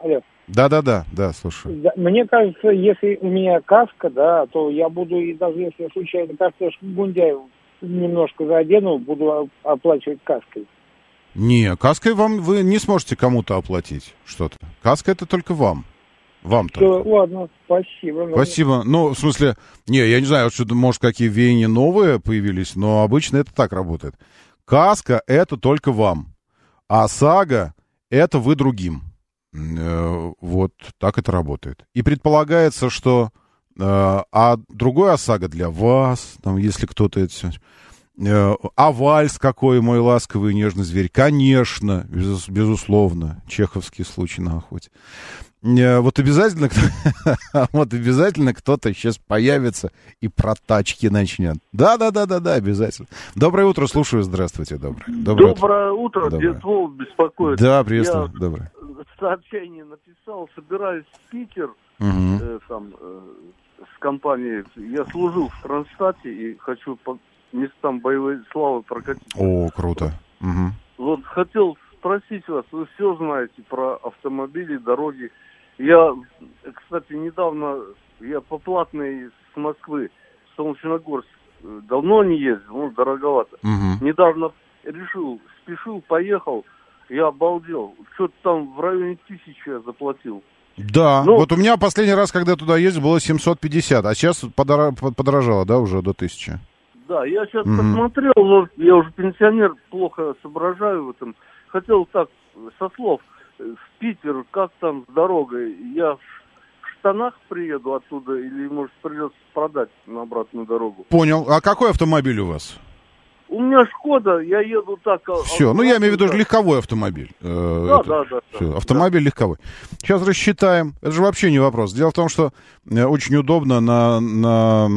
Speaker 15: алло.
Speaker 1: Да-да-да, да, слушай.
Speaker 15: Мне кажется, если у меня каска, да, то я буду, и даже если я случайно картошку Гундяев немножко задену, буду о- оплачивать каской.
Speaker 1: Не, каской вам вы не сможете кому-то оплатить что-то. Каска это только вам. Вам только.
Speaker 15: Всё, ладно, спасибо. Ну,
Speaker 1: Спасибо. Ну, в смысле, не, я не знаю, что может какие веяния новые появились, но обычно это так работает. Каска это только вам, а сага это вы другим. Э, Вот так это работает. И предполагается, что э, а другой ОСАГО для вас, там, если кто-то это Э, А вальс какой, мой ласковый и нежный зверь? Конечно, безус- безусловно. Чеховский случай на охоте. Э, Вот обязательно, вот обязательно кто-то сейчас появится и про тачки начнет. Да, да, да, да, да, обязательно. Доброе утро, слушаю. Здравствуйте, доброе. Доброе утро.
Speaker 16: Доброе утро,
Speaker 1: Доброе.
Speaker 16: дед Вов беспокоит.
Speaker 1: Да, приветствую,
Speaker 16: Я
Speaker 1: доброе.
Speaker 16: сообщение написал, собираюсь в Питер,
Speaker 1: Мгм.
Speaker 16: э, там, э, с компанией. Я служил в Кронштадте и хочу по местам боевой славы прокатить.
Speaker 1: О, круто. Мгм.
Speaker 16: Вот хотел спросить вас, вы все знаете про автомобили, дороги. Я, кстати, недавно, я по платной с Москвы Солнечногорск э, давно не ездил, ну, дороговато.
Speaker 1: Мгм.
Speaker 16: Недавно решил, спешил, поехал, Я обалдел. Что-то там в районе тысячи я заплатил.
Speaker 1: Да,
Speaker 16: Ну-
Speaker 1: вот у меня последний раз, когда туда ездил, было 750, а сейчас подорожало, да, уже до 1000.
Speaker 16: Да, я сейчас
Speaker 1: Мгм.
Speaker 16: посмотрел, но я уже пенсионер, плохо соображаю в этом. Хотел так, со слов, э, в Питер, как там с дорогой? Я в штанах приеду оттуда или, может, придется продать на обратную дорогу?
Speaker 1: Понял. А какой автомобиль у вас?
Speaker 16: У меня Шкода, я еду так... а-
Speaker 1: Все, ну я имею в виду
Speaker 16: да.
Speaker 1: легковой автомобиль. Э,
Speaker 16: Да,
Speaker 1: это-
Speaker 16: да, да, да.
Speaker 1: автомобиль легковой. Сейчас рассчитаем. Это же вообще не вопрос. Дело в том, что э, очень удобно на, на,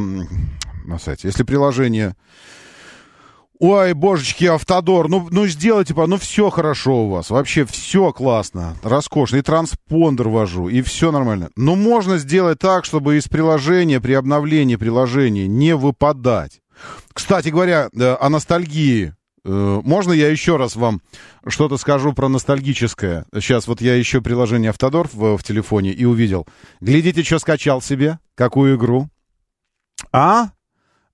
Speaker 1: на сайте. Если приложение... Ой, божечки, Автодор, ну, ну сделайте, ну все хорошо у вас, вообще все классно, роскошно, и транспондер вожу, и все нормально. Но можно сделать так, чтобы из приложения, при обновлении приложения не выпадать. Кстати говоря, э, о ностальгии. Э, Можно я еще раз вам что-то скажу про ностальгическое? Сейчас вот я еще приложение Автодор в, в телефоне и увидел. Глядите, что скачал себе, какую игру. А?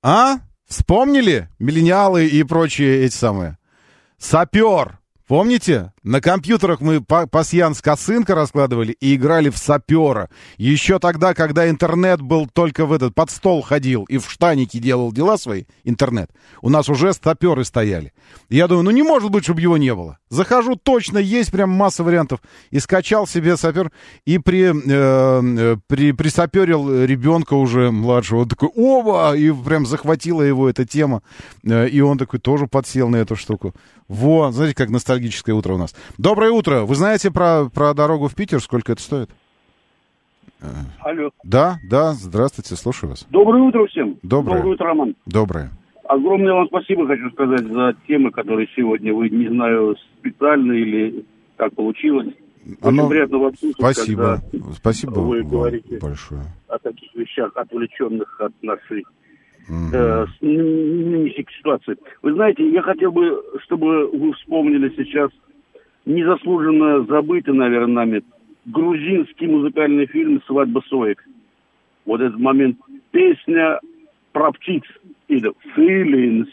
Speaker 1: А? Вспомнили? Миллениалы и прочие эти самые. Сапер. Помните? На компьютерах мы па- пасьянс косынка раскладывали и играли в сапера. Еще тогда, когда интернет был только в этот, под стол ходил и в штанике делал дела свои, интернет, у нас уже саперы стояли. Я думаю, ну не может быть, чтобы его не было. Захожу, точно есть прям масса вариантов. И скачал себе сапер, и при, э, при, присаперил ребенка уже младшего. Он такой, оба! И прям захватила его эта тема. Э, И он такой тоже подсел на эту штуку. Во, знаете, как ностальгическое утро у нас. Доброе утро. Вы знаете про, про дорогу в Питер? Сколько это стоит?
Speaker 17: Алло.
Speaker 1: Да, да, здравствуйте, слушаю вас.
Speaker 17: Доброе утро всем.
Speaker 1: Доброе.
Speaker 17: Доброе утро, Роман.
Speaker 1: Доброе.
Speaker 17: Огромное вам спасибо хочу сказать за темы, которые сегодня вы, не знаю, специально или как получилось. Очень
Speaker 1: Оно-
Speaker 17: приятно вас слушать,
Speaker 1: Спасибо.
Speaker 17: когда
Speaker 1: Спасибо
Speaker 17: вы говорите
Speaker 1: большое.
Speaker 17: о таких вещах, отвлеченных от нашей э, с- н- нынешней ситуации. Вы знаете, я хотел бы, чтобы вы вспомнили сейчас незаслуженно забытый, наверное, нами грузинский музыкальный фильм «Свадьба Соек». Вот этот момент. Песня про птиц. Или «Feelings».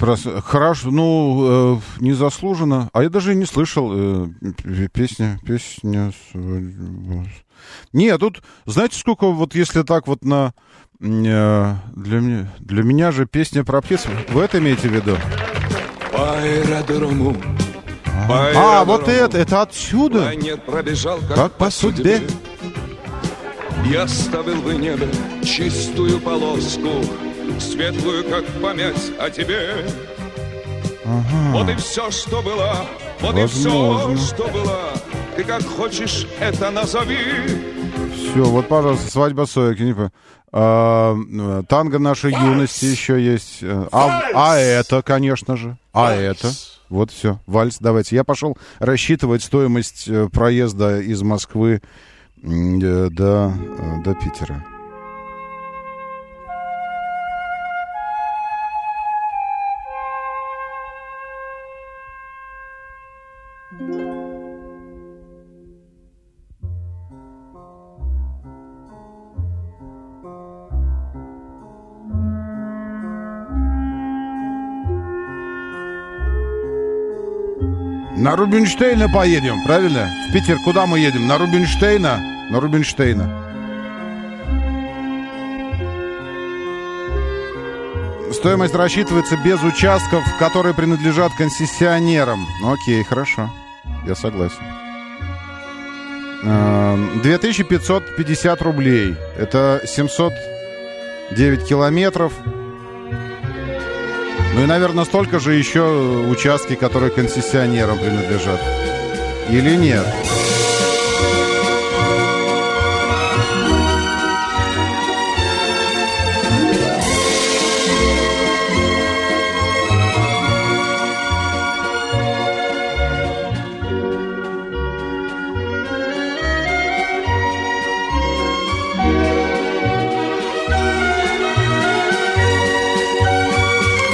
Speaker 1: Прос- Хорошо, ну, э, незаслуженно. А я даже и не слышал э, песня, песня... Не, тут, знаете, сколько вот если так вот на... э, Для меня, для меня же песня про птиц. Вы это имеете в виду?
Speaker 18: По
Speaker 1: А, вот это, это отсюда.
Speaker 18: Пробежал, как,
Speaker 1: Как по судьбе.
Speaker 18: Я оставил в небе чистую полоску, Светлую, как память о тебе. Вот и все, что было, вот и все,
Speaker 1: Возможно.
Speaker 18: что было. Ты как хочешь это назови.
Speaker 1: Все, вот, пожалуйста, свадьба Соек. я не. А, танго нашей юности еще есть. Э, А, а это, конечно же. А это. Вот все. Вальс, давайте. Я пошел рассчитывать стоимость э, проезда из Москвы э, до, э, до Питера. На Рубинштейна поедем, правильно? В Питер куда мы едем? На Рубинштейна? На Рубинштейна. Стоимость рассчитывается без участков, которые принадлежат концессионерам. Окей, хорошо. Я согласен. Э, 2550 рублей. Это 709 километров. Ну и, наверное, столько же еще участки, которые концессионерам принадлежат. Или нет?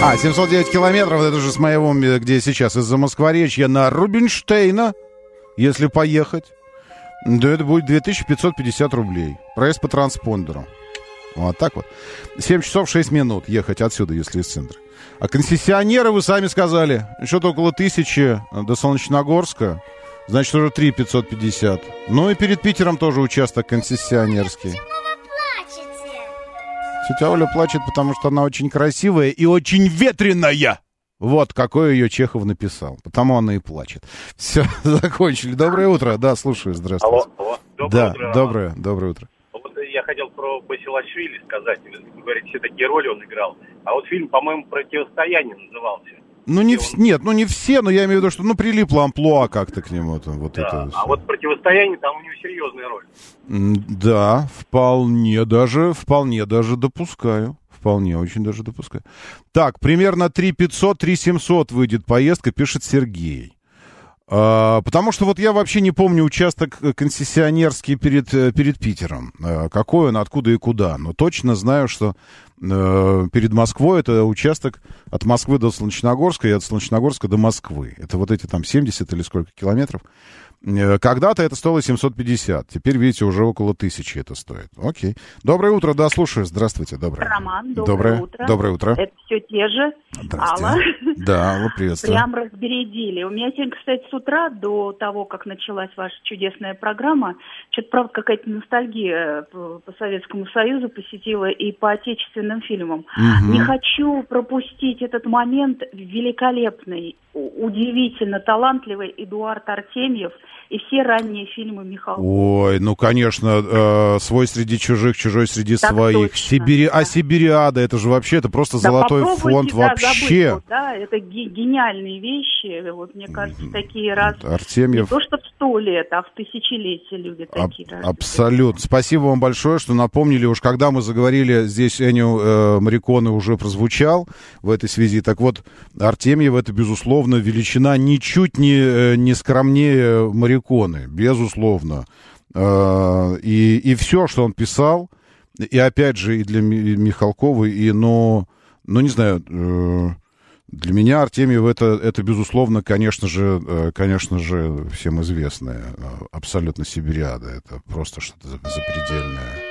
Speaker 1: А, 709 километров, это же с моего, где сейчас, из-за Москворечья на Рубинштейна, если поехать, да это будет 2550 рублей. Проезд по транспондеру. Вот так вот. 7 часов 6 минут ехать отсюда, если из центра. А концессионеры, вы сами сказали, что-то около тысячи до Солнечногорска. Значит, уже 3 550. Ну и перед Питером тоже участок концессионерский. Тетя Оля плачет, потому что она очень красивая и очень ветреная. Вот какой ее Чехов написал. Потому она и плачет. Все, закончили. Доброе утро. Да, слушаю. Здравствуйте.
Speaker 19: Алло, алло. Доброе
Speaker 1: да,
Speaker 19: утро.
Speaker 1: доброе, доброе утро.
Speaker 19: Вот я хотел про Басилашвили сказать. Вы говорите, все такие роли он играл. А вот фильм, по-моему, «Противостояние» назывался.
Speaker 1: Ну, не вс- нет, ну не все, но я имею в виду, что ну прилипло амплуа как-то к нему. Там, вот это
Speaker 19: А вот «Противостояние» там у него серьезная роль.
Speaker 1: Да, вполне даже, вполне даже допускаю. Вполне, очень даже допускаю. Так, примерно 3 500, 3 700 выйдет поездка, пишет Сергей. А, потому что вот я вообще не помню участок э, концессионерский перед, э, перед Питером. А, какой он, откуда и куда. Но точно знаю, что перед Москвой это участок от Москвы до Солнечногорска и от Солнечногорска до Москвы. Это вот эти там 70 или сколько километров. Э, Когда-то это стоило 750. Теперь, видите, уже около тысячи это стоит. Окей. Доброе утро, да, слушаю. Здравствуйте, доброе.
Speaker 20: Роман, доброе, утро.
Speaker 1: Доброе утро.
Speaker 20: Это все те же. Алла.
Speaker 1: Да, Алла, приветствую.
Speaker 20: Прям разбередили. У меня сегодня, кстати, с утра, до того, как началась ваша чудесная программа, что-то, правда, какая-то ностальгия по, Советскому Союзу посетила и по отечественным фильмам.
Speaker 21: Мгм.
Speaker 20: Не хочу пропустить этот момент великолепный, удивительно талантливый Эдуард Артемьев и все ранние фильмы Михалкова.
Speaker 1: Ой, ну, конечно, э, свой среди чужих, чужой среди
Speaker 20: Так
Speaker 1: своих.
Speaker 20: точно,
Speaker 1: Сибири... А Сибириада, это же вообще, это просто
Speaker 20: Да,
Speaker 1: золотой фонд
Speaker 20: да,
Speaker 1: вообще.
Speaker 20: забыть, вот, да, это ге- гениальные вещи. Вот мне кажется, такие раз
Speaker 1: Артемьев.
Speaker 20: не то что в сто лет, а в тысячелетие люди
Speaker 1: Аб-
Speaker 20: такие. раз.
Speaker 1: Абсолютно. Спасибо вам большое, что напомнили. Уж когда мы заговорили, здесь Эню э, Мариконы уже прозвучал в этой связи. Так вот, Артемьев это, безусловно, величина ничуть не, э, не скромнее Мариконы. Безусловно. Э, и, и все, что он писал, и опять же и для Ми- Михалкова, и, но, ну, не знаю, э, для меня Артемьев это, это безусловно, конечно же, э, конечно же, всем известная э, абсолютно Сибириада. Это просто что-то за- запредельное.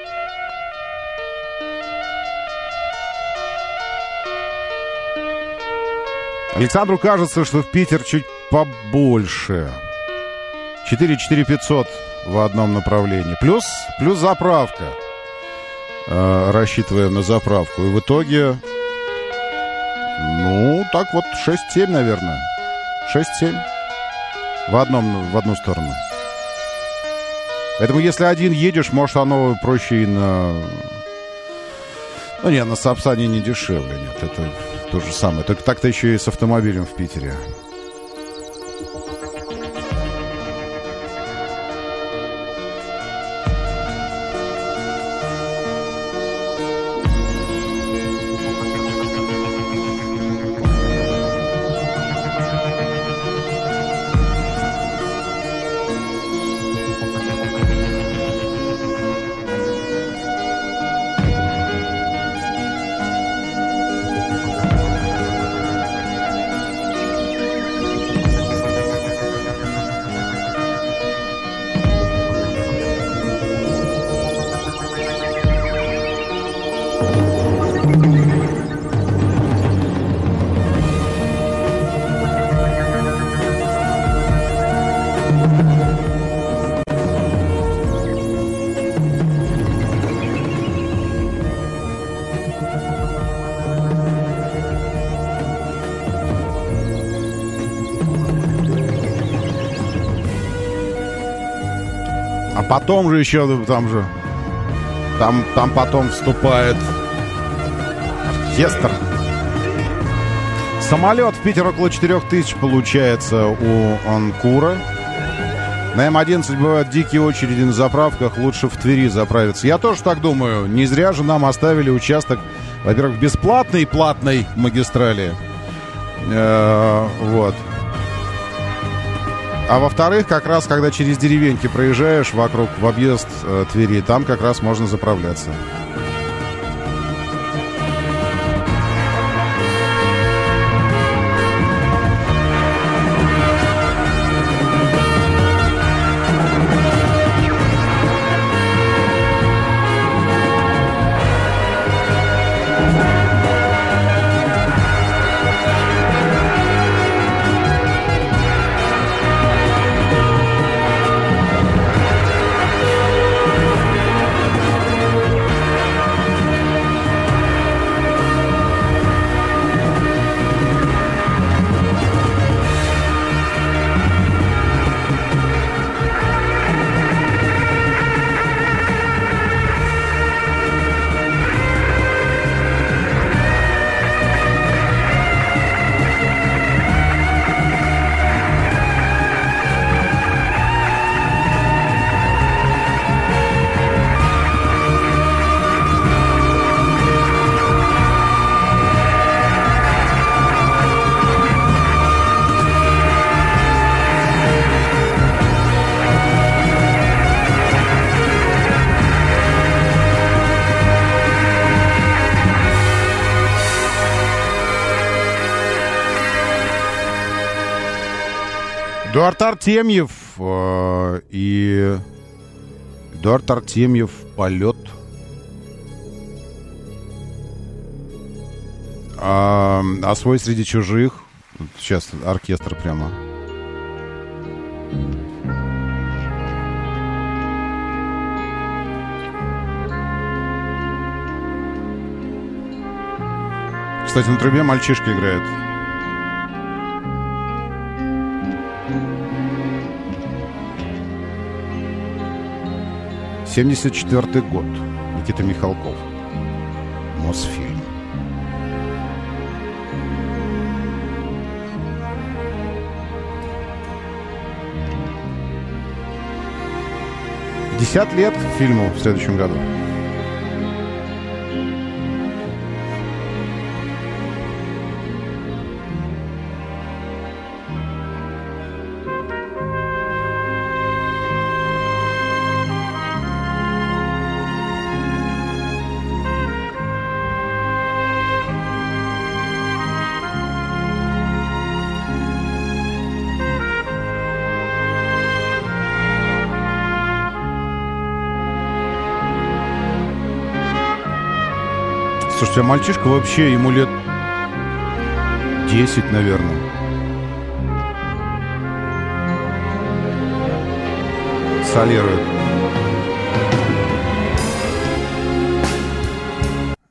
Speaker 1: Александру кажется, что в Питер чуть побольше. 4 4 500 в одном направлении. Плюс, плюс заправка. Э, рассчитываем на заправку. И в итоге, ну, так вот, 6-7, наверное. 6-7. В, одном, в одну сторону. Поэтому, если один едешь, может, оно проще и на... Ну, нет, на Сапсане не дешевле, нет. Это то же самое. Только так-то еще и с автомобилем в Питере. Потом же еще там же... Там, там потом вступает оркестр. Самолет в Питер около 4000 получается у Анкура. На М11 бывают дикие очереди на заправках, лучше в Твери заправиться. Я тоже так думаю. Не зря же нам оставили участок, во-первых, бесплатной платной магистрали. Э, Вот. А во-вторых, как раз, когда через деревеньки проезжаешь вокруг, в объезд э, Твери, там как раз можно заправляться. Артемьев э, и... Эдуард Артемьев, полет. А, а свой среди чужих. Сейчас оркестр прямо. Кстати, на трубе мальчишка играет. 74 год. Никита Михалков. Мосфильм. Десять лет фильму в следующем году. Слушайте, а мальчишка вообще, ему лет 10, наверное. Солирует.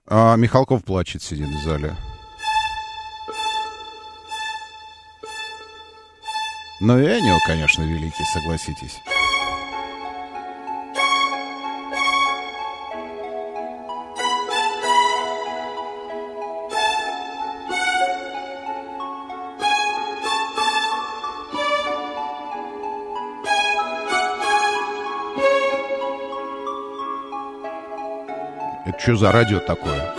Speaker 1: А Михалков плачет, сидит в зале. Но и Энио, конечно, великий, согласитесь. Что за радио такое?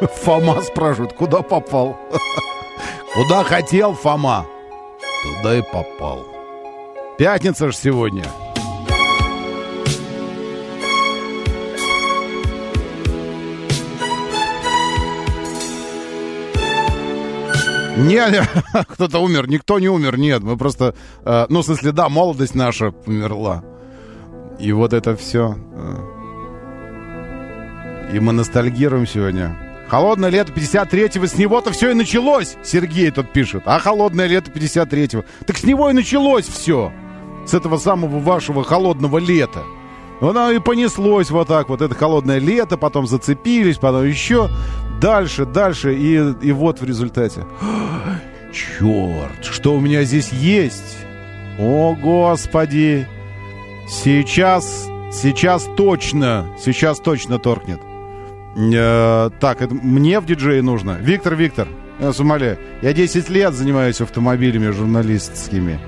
Speaker 1: Фома спрашивает, куда попал? Куда хотел Фома? Туда и попал. Пятница же сегодня. Не, не, кто-то умер, никто не умер, нет, мы просто, э, ну, в смысле, молодость наша умерла. И вот это все. э, и мы ностальгируем сегодня. Холодное лето 53-го, с него-то все и началось, Сергей тут пишет. А холодное лето 53-го. Так с него и началось все. С этого самого вашего холодного лета. Оно и понеслось вот так вот, это холодное лето, потом зацепились, потом еще дальше, дальше, и, и вот в результате. Черт, что у меня здесь есть? О, Господи! Сейчас, сейчас точно, сейчас точно торкнет. Э, так, это мне в диджее нужно. Виктор, Виктор, я вас умоляю. Я 10 лет занимаюсь автомобилями журналистскими.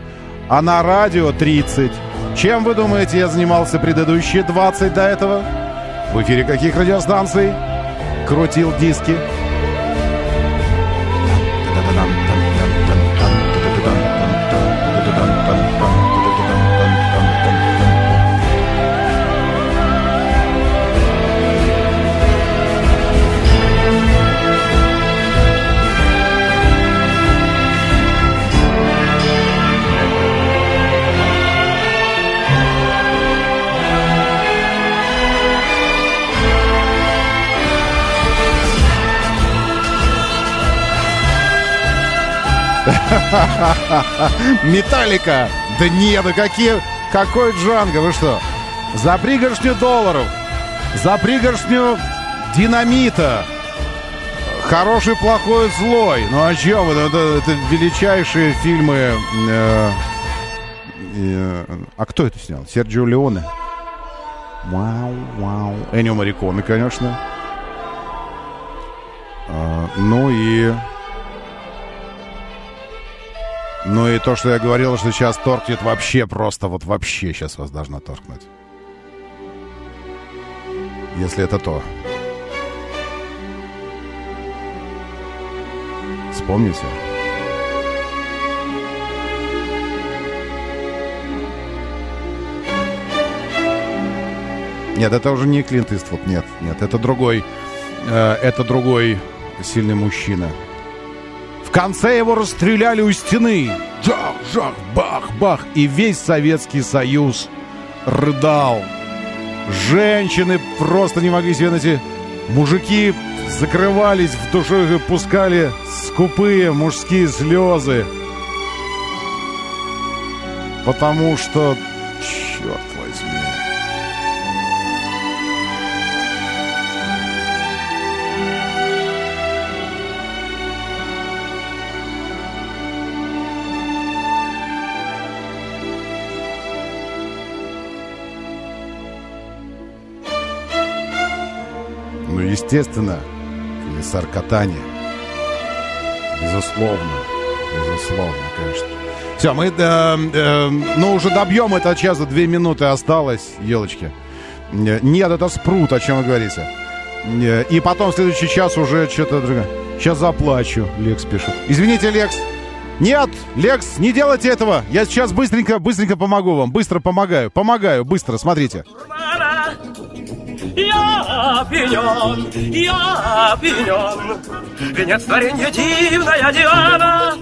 Speaker 1: А на радио 30. Чем, вы думаете, я занимался предыдущие 20 до этого? В эфире каких радиостанций? Крутил диски. Металлика! Да нет, да какие... Какой Джанго, вы что? За пригоршню долларов, за пригоршню динамита, хороший, плохой, злой. Ну о чем это? Это, это величайшие фильмы. э, э, а кто это снял? Серджио Леоне. Вау, вау. Энио Мариконе, конечно. А, ну и... Ну и то, что я говорил, что сейчас торкнет вообще просто, вот вообще сейчас вас должна торкнуть. Если это то. Вспомните. Нет, это уже не Клинт Иствуд, нет, нет, это другой, э, это другой сильный мужчина. В конце его расстреляли у стены. Жах, жах, бах, бах. И весь Советский Союз рыдал. Женщины просто не могли себе найти. Мужики закрывались в душе и пускали скупые мужские слезы. Потому что, черт естественно, комиссар катания. Безусловно. Безусловно, конечно. Все, мы, э, э, ну, уже добьем это часа, две минуты осталось, елочки. Э, Нет, это спрут, о чем вы говорите. Э, И потом в следующий час уже что-то другое. Сейчас заплачу, Лекс пишет. Извините, Лекс. Нет, Лекс, не делайте этого. Я сейчас быстренько, быстренько помогу вам. Быстро помогаю. Помогаю, быстро, смотрите.
Speaker 22: Я пьян, я пьян, Венец творенья дивная Диана.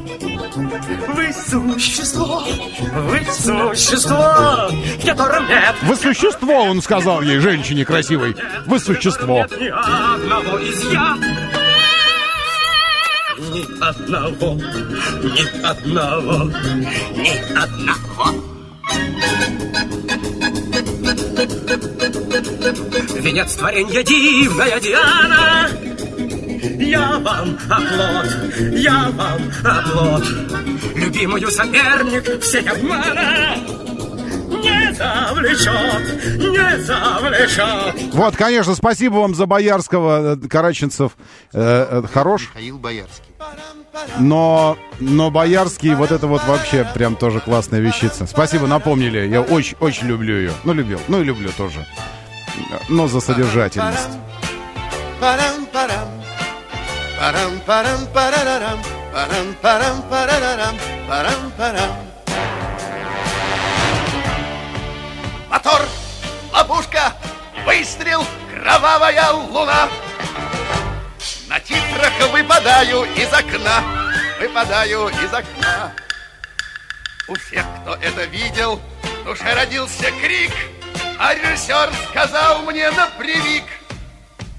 Speaker 22: Вы существо, вы существо, в котором нет
Speaker 1: Вы существо, он сказал ей, женщине красивой. Вы существо.
Speaker 22: ни одного из я. Ни одного, ни одного, ни одного. Венец творенья дивная Диана. Я вам оплот, я вам оплот. Любимую соперник всех обмана не завлечет, не завлечет.
Speaker 1: Вот, конечно, спасибо вам за Боярского, э, Караченцев. э, э, хорош.
Speaker 21: Михаил Боярский.
Speaker 1: Но, но Боярский, вот это вот вообще прям тоже классная вещица. Спасибо, напомнили. Я очень, очень люблю ее. Ну, любил. Ну, и люблю тоже. Но за содержательность.
Speaker 11: Парам-парам. Парам-парам. Мотор, ловушка, выстрел, кровавая луна. На титрах выпадаю из окна, выпадаю из окна. У всех, кто это видел, в душе родился крик, а режиссер сказал мне напрямик.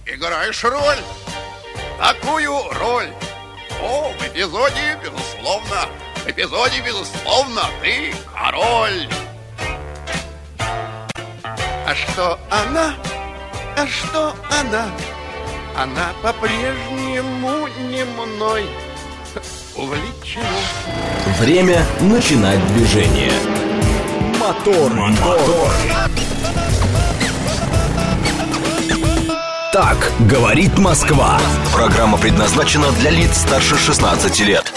Speaker 11: Играешь роль, такую роль. О, в эпизоде, безусловно, в эпизоде, безусловно, ты король. А что она? А что она? Она по-прежнему не мной увлечена.
Speaker 13: Время начинать движение. Мотор, мотор. Так говорит Москва. Программа предназначена для лиц старше 16 лет.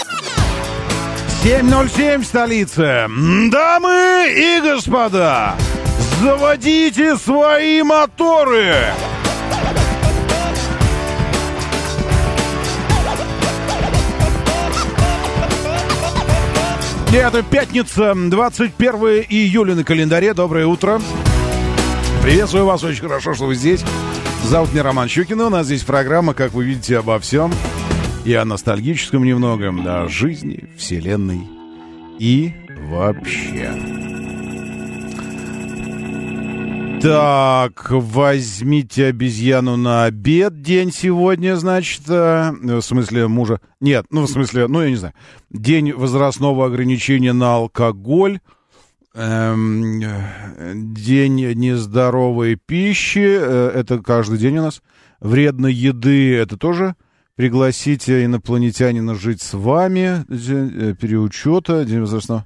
Speaker 1: 7.07 в столице. Дамы и господа, заводите свои моторы. Это пятница, 21 июля на календаре. Доброе утро. Приветствую вас, очень хорошо, что вы здесь. Зовут меня Роман Щукин, у нас здесь программа, как вы видите, обо всем. И о ностальгическом немного, о жизни, вселенной и вообще. Так, возьмите обезьяну на обед день сегодня, значит, э, в смысле мужа. Нет, ну, в смысле, ну, я не знаю. День возрастного ограничения на алкоголь. Эм, день нездоровой пищи. э, Это каждый день у нас. Вредной еды. Это тоже пригласите инопланетянина жить с вами. День э, переучета. День возрастного...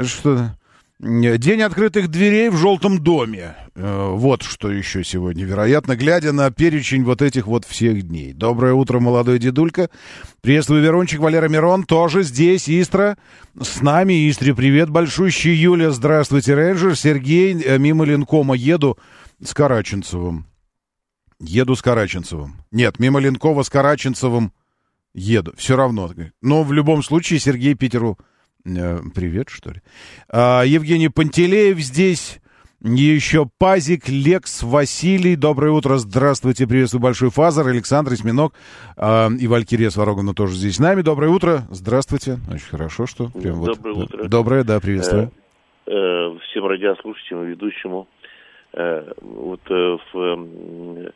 Speaker 1: Что-то... День открытых дверей в желтом доме. Э, Вот что еще сегодня, вероятно, глядя на перечень вот этих вот всех дней. Доброе утро, молодой дедулька. Приветствую, Верончик, Валера Мирон, тоже здесь, Истра. С нами, Истре, привет, большущий Юля, здравствуйте, Рейнджер, Сергей, э, мимо Ленкома еду с Караченцевым. Еду с Караченцевым. Нет, мимо Ленкома с Караченцевым еду. Все равно. Но в любом случае Сергей Питеру привет, что ли. А, Евгений Пантелеев здесь. еще Пазик, Лекс, Василий. Доброе утро, здравствуйте, приветствую Большой Фазер, Александр Осьминог э, и Валькирия Сварогана тоже здесь с нами. Доброе утро, здравствуйте. Очень хорошо, что прям вот...
Speaker 23: Доброе утро.
Speaker 1: Доброе, да, приветствую.
Speaker 23: Э, э, всем радиослушателям, ведущему. Э, вот э, в, э,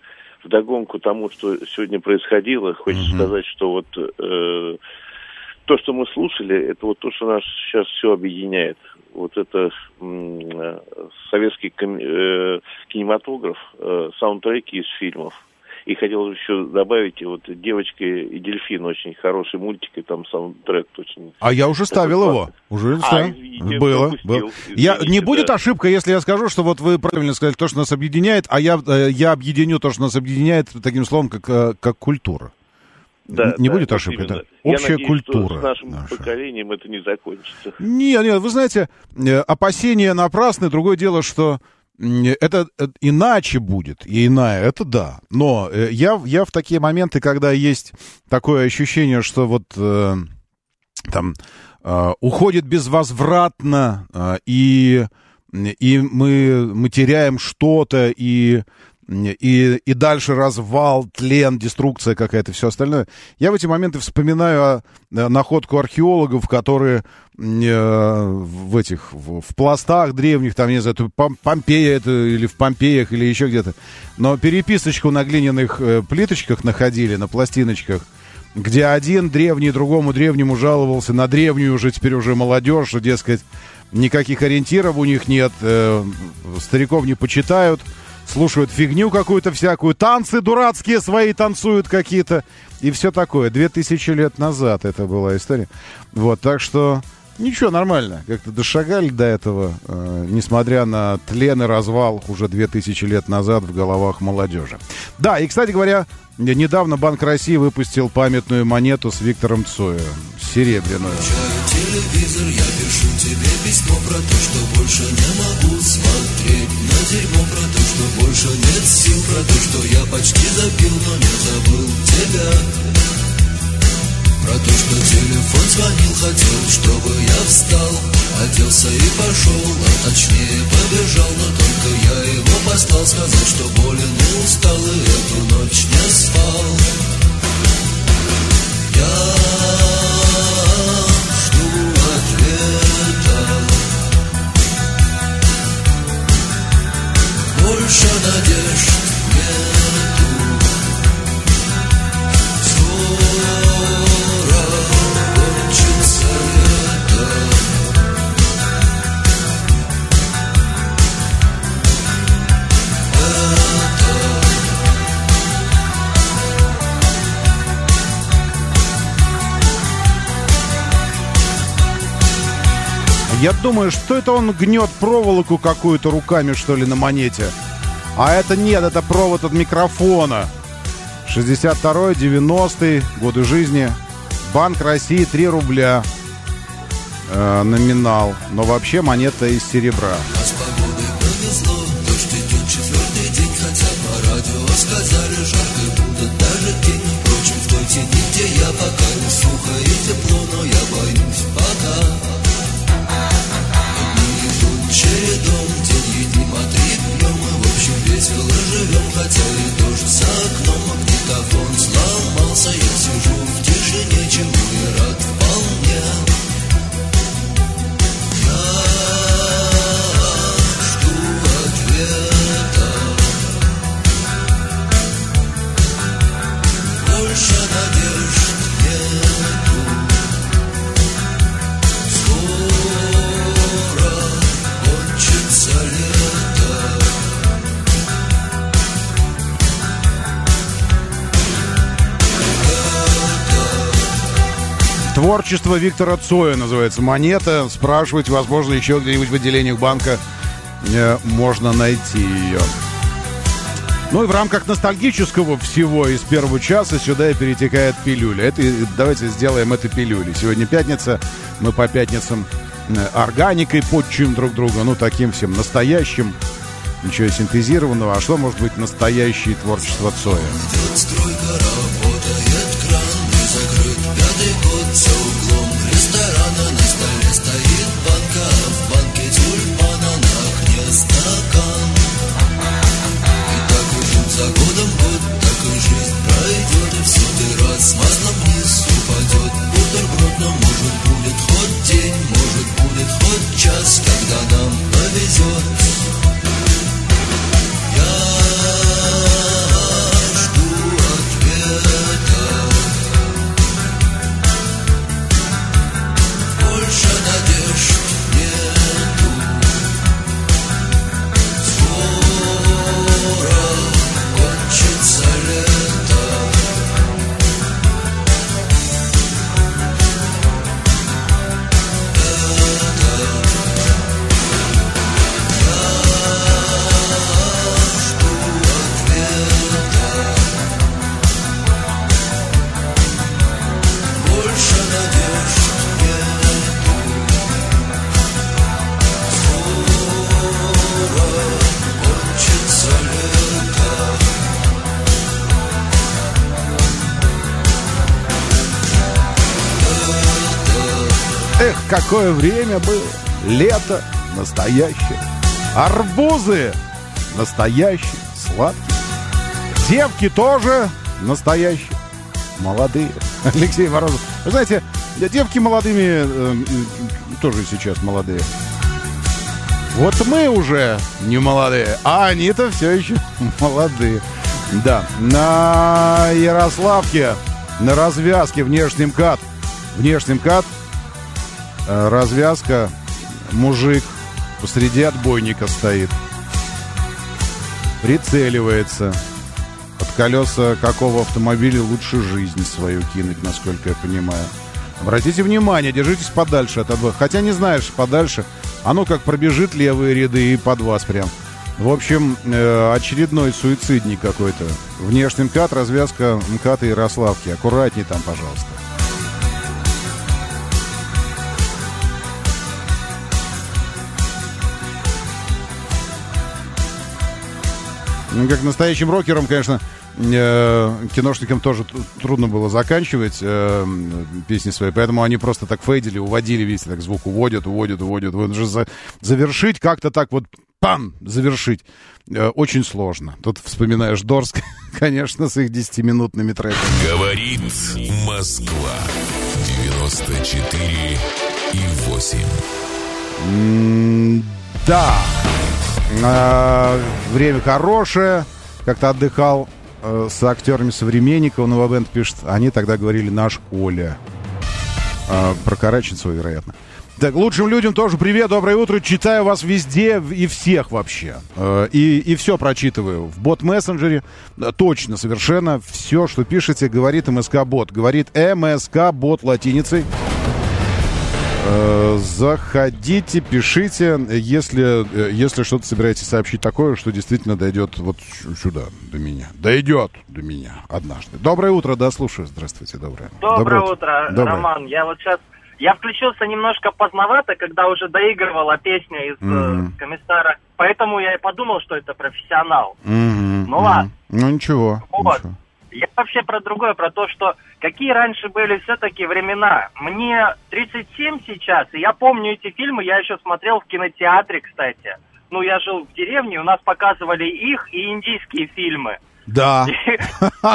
Speaker 23: вдогонку тому, что сегодня происходило, хочется
Speaker 1: Мгм.
Speaker 23: сказать, что вот э, то, что мы слушали, это вот то, что нас сейчас все объединяет. Вот это м, э, советский ком- э, кинематограф, э, саундтреки из фильмов. И хотел еще добавить, вот «Девочка и дельфин» очень хороший мультик, и там саундтрек очень...
Speaker 1: А я уже ставил его. Уже
Speaker 23: А,
Speaker 1: ставил.
Speaker 23: извините,
Speaker 1: Было,
Speaker 23: пропустил.
Speaker 1: было. Я,
Speaker 23: Извините,
Speaker 1: не будет
Speaker 23: да.
Speaker 1: ошибка, если я скажу, что вот вы правильно сказали, то, что нас объединяет, а я, э, я объединю то, что нас объединяет таким словом, как, э, как культура.
Speaker 23: Да,
Speaker 1: не
Speaker 23: да,
Speaker 1: будет ошибки,
Speaker 23: именно.
Speaker 1: да?
Speaker 23: Я
Speaker 1: Общая
Speaker 23: надеюсь,
Speaker 1: культура.
Speaker 23: Что с нашим
Speaker 1: наша.
Speaker 23: поколением это не закончится.
Speaker 1: Нет, нет, вы знаете, э, опасения напрасны. Другое дело, что это, э, иначе будет, и иная, это да. Но э, я, я в такие моменты, когда есть такое ощущение, что вот э, там э, уходит безвозвратно, э, и, и мы, мы теряем что-то, и, и, и дальше развал, тлен, деструкция какая-то, все остальное. Я в эти моменты вспоминаю о, э, находку археологов, которые э, в этих, в, в пластах древних, там, не знаю, это Пом- Помпея это, или в Помпеях, или еще где-то, но переписочку на глиняных э, плиточках находили, на пластиночках, где один древний другому древнему жаловался на древнюю уже теперь уже молодежь, что, дескать, никаких ориентиров у них нет, э, стариков не почитают, слушают фигню какую-то всякую, танцы дурацкие свои танцуют какие-то, и все такое. Две тысячи лет назад это была история. Вот, так что ничего, нормально. Как-то дошагали до этого, э, несмотря на тлен и развал уже две тысячи лет назад в головах молодежи. Да, и, кстати говоря, недавно Банк России выпустил памятную монету с Виктором Цоем, серебряную.
Speaker 21: телевизор Я пишу тебе письмо про то, что больше не могу смотреть На дерьмо про то, что больше нет сил Про то, что я почти забил, но не забыл тебя Про то, что телефон звонил, хотел, чтобы я встал. Оделся и пошел, а точнее побежал. Но только я его послал, сказал, что болен и устал И эту ночь не спал. Я жду ответа. Больше надежд
Speaker 1: Я думаю, что это он гнет проволоку какую-то руками, что ли, на монете. А это нет, это провод от микрофона. 62-й, 90-й, годы жизни. Банк России 3 рубля. Э, номинал. Но вообще монета из серебра.
Speaker 21: Сказали, жарко
Speaker 1: Творчество Виктора Цоя называется монета. Спрашивать, возможно, еще где-нибудь в отделениях банка э, можно найти ее. Ну и в рамках ностальгического всего из первого часа сюда и перетекает пилюля. Это, давайте сделаем это пилюлей. Сегодня пятница, мы по пятницам э, органикой подчим друг друга, ну таким всем настоящим, ничего синтезированного. А что может быть настоящее творчество Цоя? Какое время было! Лето настоящее. Арбузы настоящие, сладкие. Девки тоже настоящие, молодые. Алексей Морозов. Вы знаете, девки молодыми э, тоже сейчас молодые. Вот мы уже не молодые, а они-то все еще молодые. Да, на Ярославке, на развязке внешним кат. Внешним кат, развязка, мужик посреди отбойника стоит. Прицеливается. Под колеса какого автомобиля лучше жизнь свою кинуть, насколько я понимаю. Обратите внимание, держитесь подальше от отбоя. Хотя не знаешь, подальше. Оно как пробежит левые ряды и под вас прям. В общем, э, очередной суицидник какой-то. Внешний МКАД, развязка МКАДа Ярославки. Аккуратней там, пожалуйста. Как настоящим рокером, конечно, э, киношникам тоже трудно было заканчивать э, песни свои, поэтому они просто так фейдили, уводили, видите, так звук уводят, уводят, уводят. Вот же за- завершить как-то так вот, пам, завершить э, очень сложно. Тут вспоминаешь Дорск, конечно, с их 10-минутными треками.
Speaker 24: Говорит Москва. 94 и 8.
Speaker 1: Да. А, время хорошее. Как-то отдыхал э, с актерами современников. Новобенд пишет. Они тогда говорили на школе. А, про Караченцева, вероятно. Так, лучшим людям тоже привет, доброе утро. Читаю вас везде и всех вообще. Э, И, и все прочитываю. В бот-мессенджере э, точно, совершенно все, что пишете, говорит МСК-бот. Говорит МСК-бот латиницей. Э, Заходите, пишите, если, э, если что-то собираетесь сообщить такое, что действительно дойдет вот сю- сюда, до меня. Дойдет до меня однажды. Доброе утро, да, слушаю. Здравствуйте, доброе.
Speaker 25: Доброе утро,
Speaker 1: Доброе.
Speaker 25: Роман. Я вот сейчас... Я включился немножко поздновато, когда уже доигрывала песня из
Speaker 1: Мгм.
Speaker 25: э, комиссара. Поэтому я и подумал, что это профессионал.
Speaker 1: Мгм,
Speaker 25: Ну
Speaker 1: мгм.
Speaker 25: ладно.
Speaker 1: Ну ничего.
Speaker 25: Вот.
Speaker 1: ничего.
Speaker 25: Я вообще про другое, про то, что какие раньше были все-таки времена. Мне 37 сейчас, и я помню эти фильмы, я еще смотрел в кинотеатре, кстати. Ну, я жил в деревне, у нас показывали их и индийские фильмы.
Speaker 1: Да.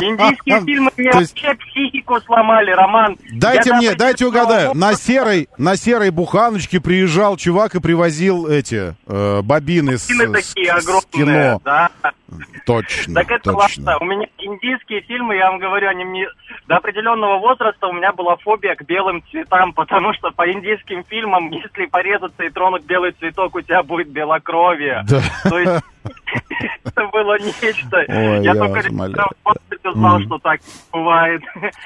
Speaker 25: Индийские фильмы мне вообще психику сломали, Роман.
Speaker 1: Дайте мне, дайте угадаю. На серой, на серой буханочке приезжал чувак и привозил эти э, бобины с, кино. Точно,
Speaker 25: Так это
Speaker 1: точно.
Speaker 25: У меня индийские фильмы, я вам говорю, они мне до определенного возраста у меня была фобия к белым цветам, потому что по индийским фильмам, если порезаться и тронуть белый цветок, у тебя будет белокровие.
Speaker 1: Да.
Speaker 25: То есть это было нечто.
Speaker 1: Ой,
Speaker 25: я
Speaker 1: я
Speaker 25: только в знал,
Speaker 1: Мгм.
Speaker 25: что так бывает.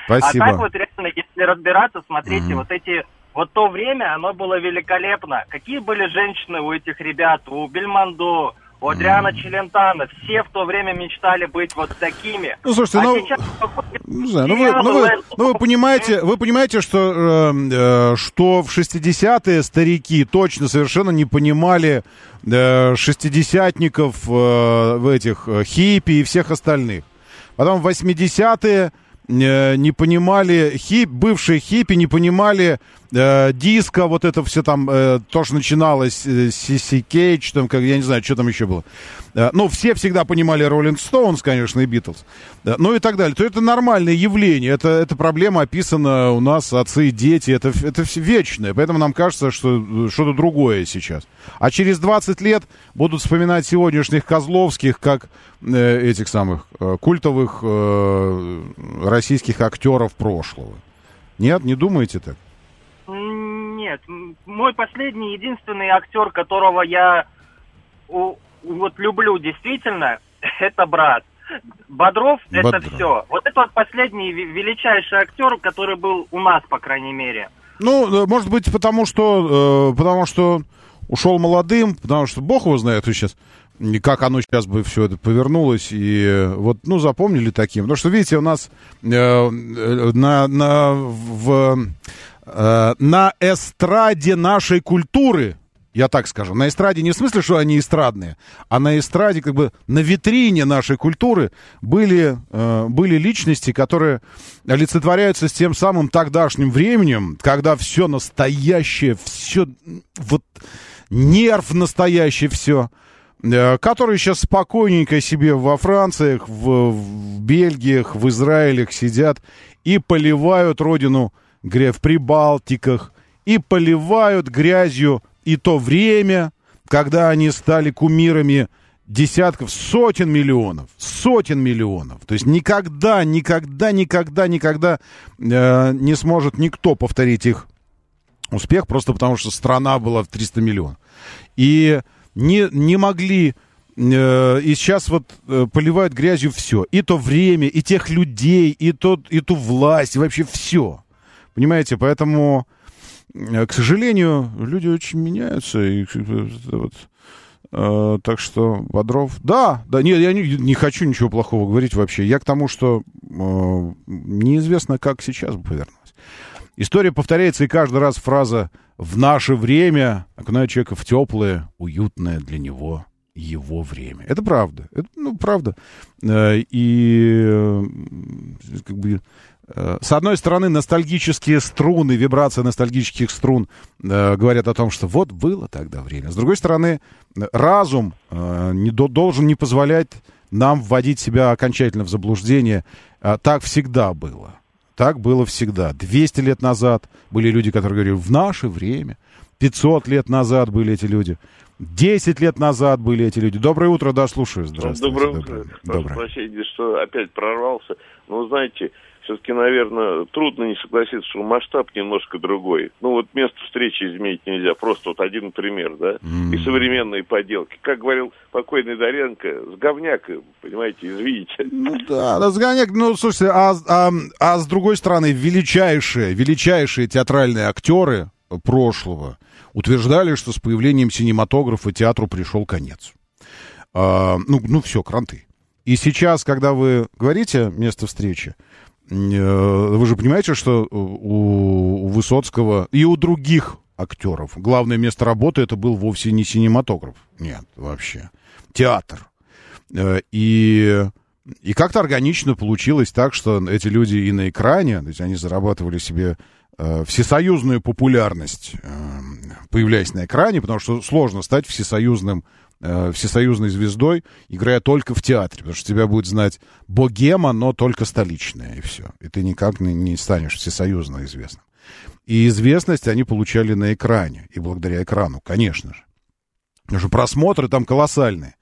Speaker 1: Спасибо.
Speaker 25: А так вот реально, если разбираться, смотрите, вот эти вот то время, оно было великолепно. Какие были женщины у этих ребят, у Бельмондо, у Адриана Челентана. Все в то время мечтали быть вот такими.
Speaker 1: Ну, слушайте,
Speaker 25: а
Speaker 1: ну,
Speaker 25: сейчас выходят
Speaker 1: Не знаю, ну вы, ну вы, ну вы понимаете, вы понимаете, что, э, э, что в 60-е старики точно совершенно не понимали э, шестидесятников, э, в этих э, хиппи и всех остальных. Потом в 80-е э, не понимали, хип, бывшие хиппи не понимали э, диско, вот это все там, э, начиналось, э, Сиси Кейдж, там, как, я не знаю, что там еще было. Э, ну, все всегда понимали Роллинг Стоунс, конечно, и Битлз. Э, ну и так далее. То это нормальное явление. Это, эта проблема описана у нас отцы и дети. Это, это все вечное. Поэтому нам кажется, что э, что-то другое сейчас. А через 20 лет будут вспоминать сегодняшних Козловских как э, этих самых э, культовых э, российских актеров прошлого. Нет, не думаете так?
Speaker 25: Нет, мой последний, единственный актер, которого я вот люблю действительно, это брат. Бодров, это
Speaker 1: Бодров.
Speaker 25: все. Вот это вот последний величайший актер, который был у нас, по крайней мере.
Speaker 1: Ну, э, может быть, потому что, э, потому что ушел молодым, потому что Бог его знает сейчас, и как оно сейчас бы все это повернулось, и вот, ну, запомнили таким. Потому что, видите, у нас э, э, на, на, в, э, на эстраде нашей культуры Я так скажу. На эстраде не в смысле, что они эстрадные, а на эстраде, как бы на витрине нашей культуры были, э, были личности, которые олицетворяются с тем самым тогдашним временем, когда все настоящее, все вот нерв настоящий, все которые сейчас спокойненько себе во Франциях, в, в Бельгиях, в Израилях сидят и поливают родину в Прибалтиках, и поливают грязью и то время, когда они стали кумирами десятков, сотен миллионов, сотен миллионов. То есть никогда, никогда, никогда, никогда э, не сможет никто повторить их успех, просто потому что страна была в 300 миллионов. И не, не могли... э, и сейчас вот э, поливают грязью все. И то время, и тех людей, и, тот, и ту власть, и вообще все. Понимаете, поэтому, э, к сожалению, люди очень меняются. И, вот, э, так что, Бодров... Да, да, нет, я не, не хочу ничего плохого говорить вообще. Я к тому, что э, неизвестно, как сейчас бы повернулось. История повторяется, и каждый раз фраза «в наше время» окунает человека в теплое, уютное для него его время. Это правда. Это, ну, правда. Э, И э, как бы э, с одной стороны, ностальгические струны, вибрация ностальгических струн э, говорят о том, что вот было тогда время. С другой стороны, э, разум э, не до- должен не позволять нам вводить себя окончательно в заблуждение. А так всегда было. Так было всегда. 200 лет назад были люди, которые говорили, в наше время. 500 лет назад были эти люди. 10 лет назад были эти люди. Доброе утро, да, слушаю. Здравствуйте.
Speaker 23: Доброе утро. Прошу
Speaker 1: Доброе.
Speaker 23: прощения, что опять прорвался. Но, знаете, все-таки, наверное, трудно не согласиться, что масштаб немножко другой. Ну, вот место встречи изменить нельзя. Просто вот один пример, да? И современные поделки. Как говорил покойный Доренко, с говняка, понимаете, извините.
Speaker 1: Ну да, да, сгоняк, ну, слушайте, а, а, а с другой стороны, величайшие, величайшие театральные актеры прошлого утверждали, что с появлением синематографа театру пришел конец. А, ну, ну, все, кранты. И сейчас, когда вы говорите место встречи, вы же понимаете, что у, у Высоцкого и у других актеров главное место работы это был вовсе не синематограф. Нет, вообще. Театр. Э, И, и как-то органично получилось так, что эти люди и на экране, то есть они зарабатывали себе э, всесоюзную популярность, э, появляясь на экране, потому что сложно стать всесоюзным, э, всесоюзной звездой, играя только в театре, потому что тебя будет знать богема, но только столичная, и все. И ты никак не, не станешь всесоюзно известным. И известность они получали на экране, и благодаря экрану, конечно же. Потому что просмотры там колоссальные.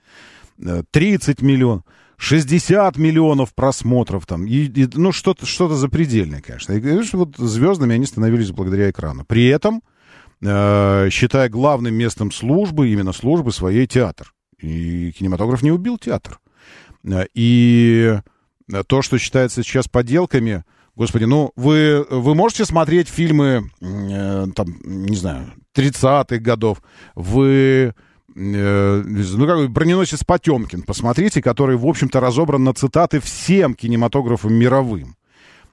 Speaker 1: Э, 30 миллионов, 60 миллионов просмотров там. И, и, ну, что-то что запредельное, конечно. И, конечно, вот звездами они становились благодаря экрану. При этом, э, считая главным местом службы, именно службы своей театр. И кинематограф не убил театр. Э, И то, что считается сейчас подделками, Господи, ну вы, вы можете смотреть фильмы, э, там, не знаю, 30-х годов, вы, э, ну как броненосец Потемкин, посмотрите, который, в общем-то, разобран на цитаты всем кинематографам мировым.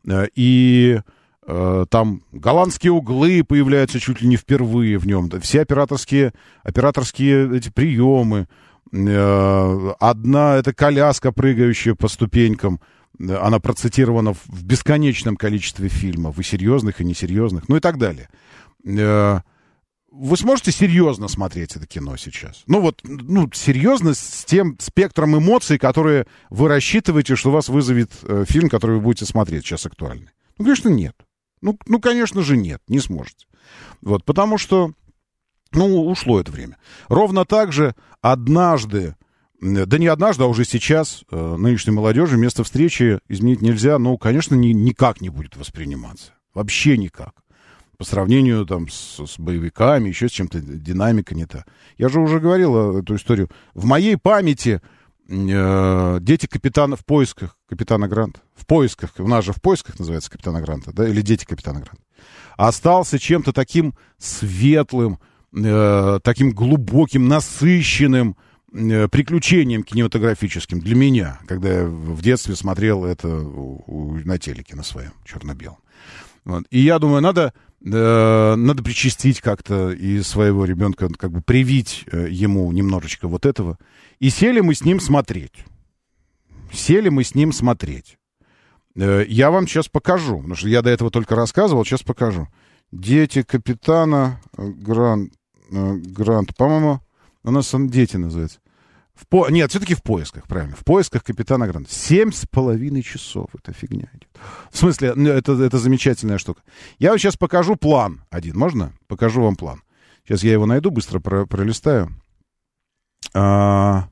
Speaker 1: Э, и э, там голландские углы появляются чуть ли не впервые в нем, все операторские, операторские эти приемы, э, одна это коляска, прыгающая по ступенькам, она процитирована в бесконечном количестве фильмов, и серьезных, и несерьезных, ну и так далее. Э, Вы сможете серьезно смотреть это кино сейчас? Ну вот, ну, серьезно с тем спектром эмоций, которые вы рассчитываете, что вас вызовет э, фильм, который вы будете смотреть сейчас актуальный? Ну, конечно, нет. Ну, ну, конечно же, нет, не сможете. Вот, потому что, ну, ушло это время. Ровно так же однажды да не однажды, а уже сейчас э, нынешней молодежи место встречи изменить нельзя, но, конечно, ни, никак не будет восприниматься. Вообще никак. По сравнению там с, с боевиками, еще с чем-то, динамика не та. Я же уже говорил эту историю. В моей памяти э, дети капитана в поисках капитана Гранта. В поисках, у нас же в поисках называется капитана Гранта, да, или дети капитана Гранта. Остался чем-то таким светлым, э, таким глубоким, насыщенным, э, приключением кинематографическим для меня, когда я в детстве смотрел это у- у- на телеке на своем черно-белом. Вот. И я думаю, надо надо причастить как-то и своего ребенка, как бы привить э, ему немножечко вот этого. И сели мы с ним смотреть. Сели мы с ним смотреть. Э, я вам сейчас покажу, потому что я до этого только рассказывал, сейчас покажу. Дети капитана э, Грант, э, Грант по-моему, у нас он дети называется. В по... Нет, все-таки в поисках, правильно. В поисках капитана Гранта. Семь с половиной часов эта фигня идет. В смысле, ну, это, это замечательная штука. Я вот сейчас покажу план один. Можно? Покажу вам план. Сейчас я его найду, быстро про, пролистаю. А,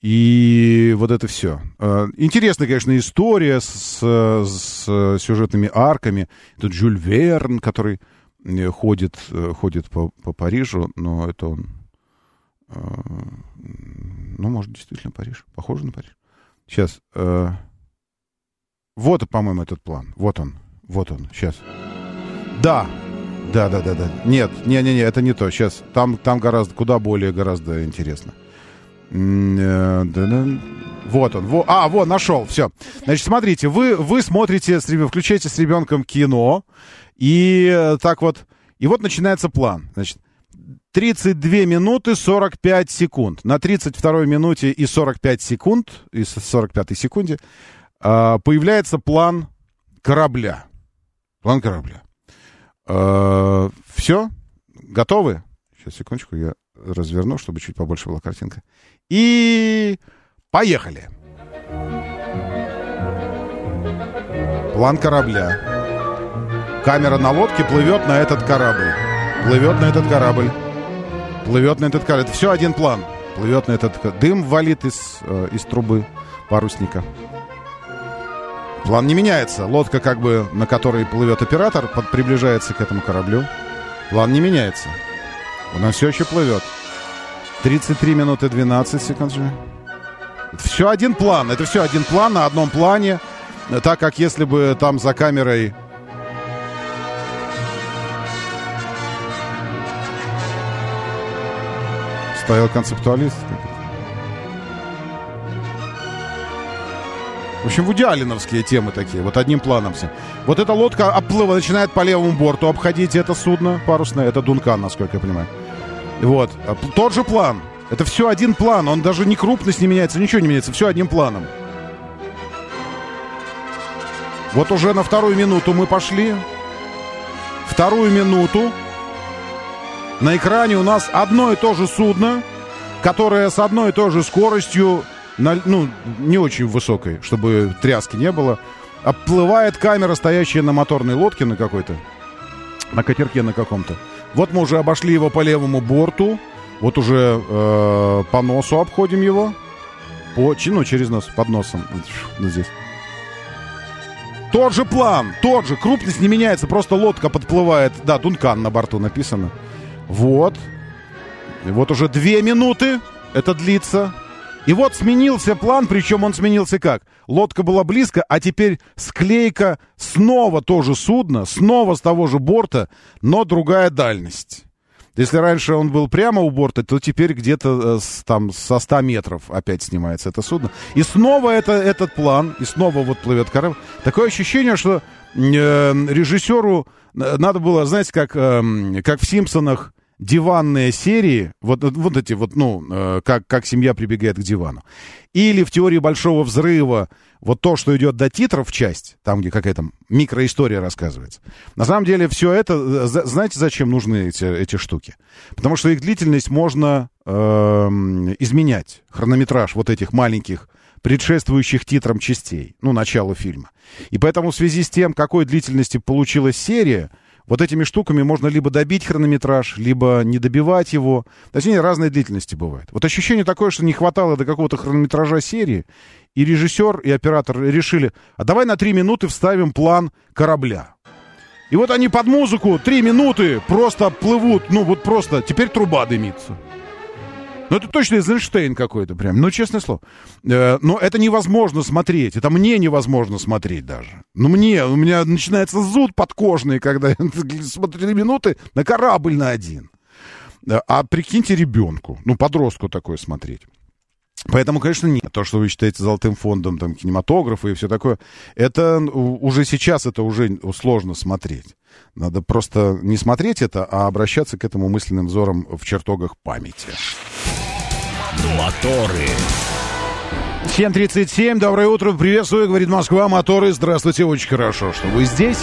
Speaker 1: и вот это все. А, интересная, конечно, история с, с сюжетными арками. Тут Жюль Верн, который э, ходит, э, ходит по, по Парижу, но это он ну, может, действительно Париж. Похоже на Париж. Сейчас. Э, вот, по-моему, этот план. Вот он. Вот он. Сейчас. Да. Да, да, да, да. Нет, не, не, не, это не то. Сейчас. Там, там гораздо, куда более, гораздо интересно. Э, вот он. Во, а, вот, нашел. Все. Значит, смотрите, вы, вы смотрите, с, включаете с ребенком кино, и э, так вот, и вот начинается план. Значит, 32 минуты 45 секунд. На 32 минуте и 45 секунд, и 45 секунде э, появляется план корабля. План корабля. Э, все? Готовы? Сейчас, секундочку, я разверну, чтобы чуть побольше была картинка. И поехали. План корабля. Камера на лодке плывет на этот корабль. Плывет на этот корабль. Плывет на этот корабль. Это все один план. Плывет на этот Дым валит из, э, из трубы парусника. План не меняется. Лодка, как бы, на которой плывет оператор, под, приближается к этому кораблю. План не меняется. Она все еще плывет. 33 минуты 12 секунд же. Все один план. Это все один план на одном плане. Так как если бы там за камерой стоял концептуалист. В общем, вудиалиновские темы такие, вот одним планом все. Вот эта лодка оплыва начинает по левому борту обходить это судно парусное. Это Дункан, насколько я понимаю. Вот. А тот же план. Это все один план. Он даже не крупность не меняется, ничего не меняется. Все одним планом. Вот уже на вторую минуту мы пошли. Вторую минуту. На экране у нас одно и то же судно, которое с одной и той же скоростью, ну, не очень высокой, чтобы тряски не было, оплывает камера, стоящая на моторной лодке на какой-то, на катерке на каком-то. Вот мы уже обошли его по левому борту, вот уже э, по носу обходим его, по, ну, через нос, под носом, здесь. Тот же план, тот же, крупность не меняется, просто лодка подплывает, да, Дункан на борту написано. Вот. И вот уже две минуты это длится. И вот сменился план, причем он сменился как? Лодка была близко, а теперь склейка снова тоже судно, снова с того же борта, но другая дальность. Если раньше он был прямо у борта, то теперь где-то э, там со 100 метров опять снимается это судно. И снова это, этот план, и снова вот плывет корабль. Такое ощущение, что э, режиссеру э, надо было, знаете, как, э, как в «Симпсонах», диванные серии, вот, вот эти вот, ну, э, как, как семья прибегает к дивану. Или в теории большого взрыва, вот то, что идет до титров часть, там, где какая-то микроистория рассказывается. На самом деле все это, э, знаете, зачем нужны эти, эти штуки? Потому что их длительность можно э, изменять, хронометраж вот этих маленьких предшествующих титрам частей, ну, началу фильма. И поэтому в связи с тем, какой длительности получилась серия, вот этими штуками можно либо добить хронометраж, либо не добивать его. Точнее, разные длительности бывают. Вот ощущение такое, что не хватало до какого-то хронометража серии, и режиссер, и оператор решили, а давай на три минуты вставим план корабля. И вот они под музыку три минуты просто плывут, ну вот просто, теперь труба дымится. Ну, это точно Эйзенштейн какой-то прям. Ну, честное слово. Э, но это невозможно смотреть. Это мне невозможно смотреть даже. Ну, мне, у меня начинается зуд подкожный, когда я смотрю минуты на корабль на один. А прикиньте ребенку, ну, подростку такое смотреть. Поэтому, конечно, нет. То, что вы считаете золотым фондом там, кинематографа и все такое, это уже сейчас это уже сложно смотреть. Надо просто не смотреть это, а обращаться к этому мысленным взором в чертогах памяти.
Speaker 13: Моторы.
Speaker 1: 7.37, доброе утро, приветствую, говорит Москва, моторы, здравствуйте, очень хорошо, что вы здесь.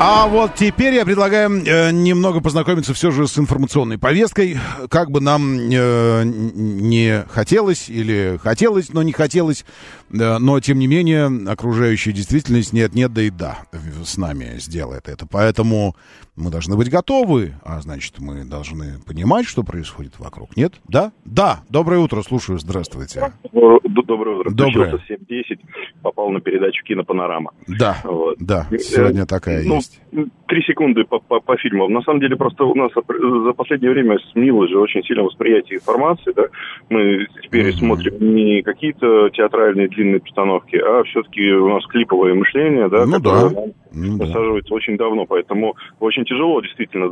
Speaker 1: А вот теперь я предлагаю э, немного познакомиться все же с информационной повесткой. Как бы нам э, не хотелось или хотелось, но не хотелось, но тем не менее окружающая действительность нет-нет, да и да с нами сделает это. Поэтому мы должны быть готовы, а значит мы должны понимать, что происходит вокруг. Нет? Да? Да. Доброе утро, слушаю, здравствуйте.
Speaker 26: Доброе утро.
Speaker 1: Доброе.
Speaker 26: В 7.10, попал на передачу «Кинопанорама».
Speaker 1: Да,
Speaker 26: Вот.
Speaker 1: да,
Speaker 26: Э,
Speaker 1: сегодня такая
Speaker 26: ну,
Speaker 1: есть.
Speaker 26: Три секунды по, по, по фильмам. На самом деле, просто у нас за последнее время снилось же очень сильно восприятие информации. Да? Мы теперь смотрим не какие-то театральные длинные постановки, а все-таки у нас клиповое мышление, да,
Speaker 1: Ну
Speaker 26: которое
Speaker 1: да. Ну да.
Speaker 26: насаживается очень давно. Поэтому очень тяжело действительно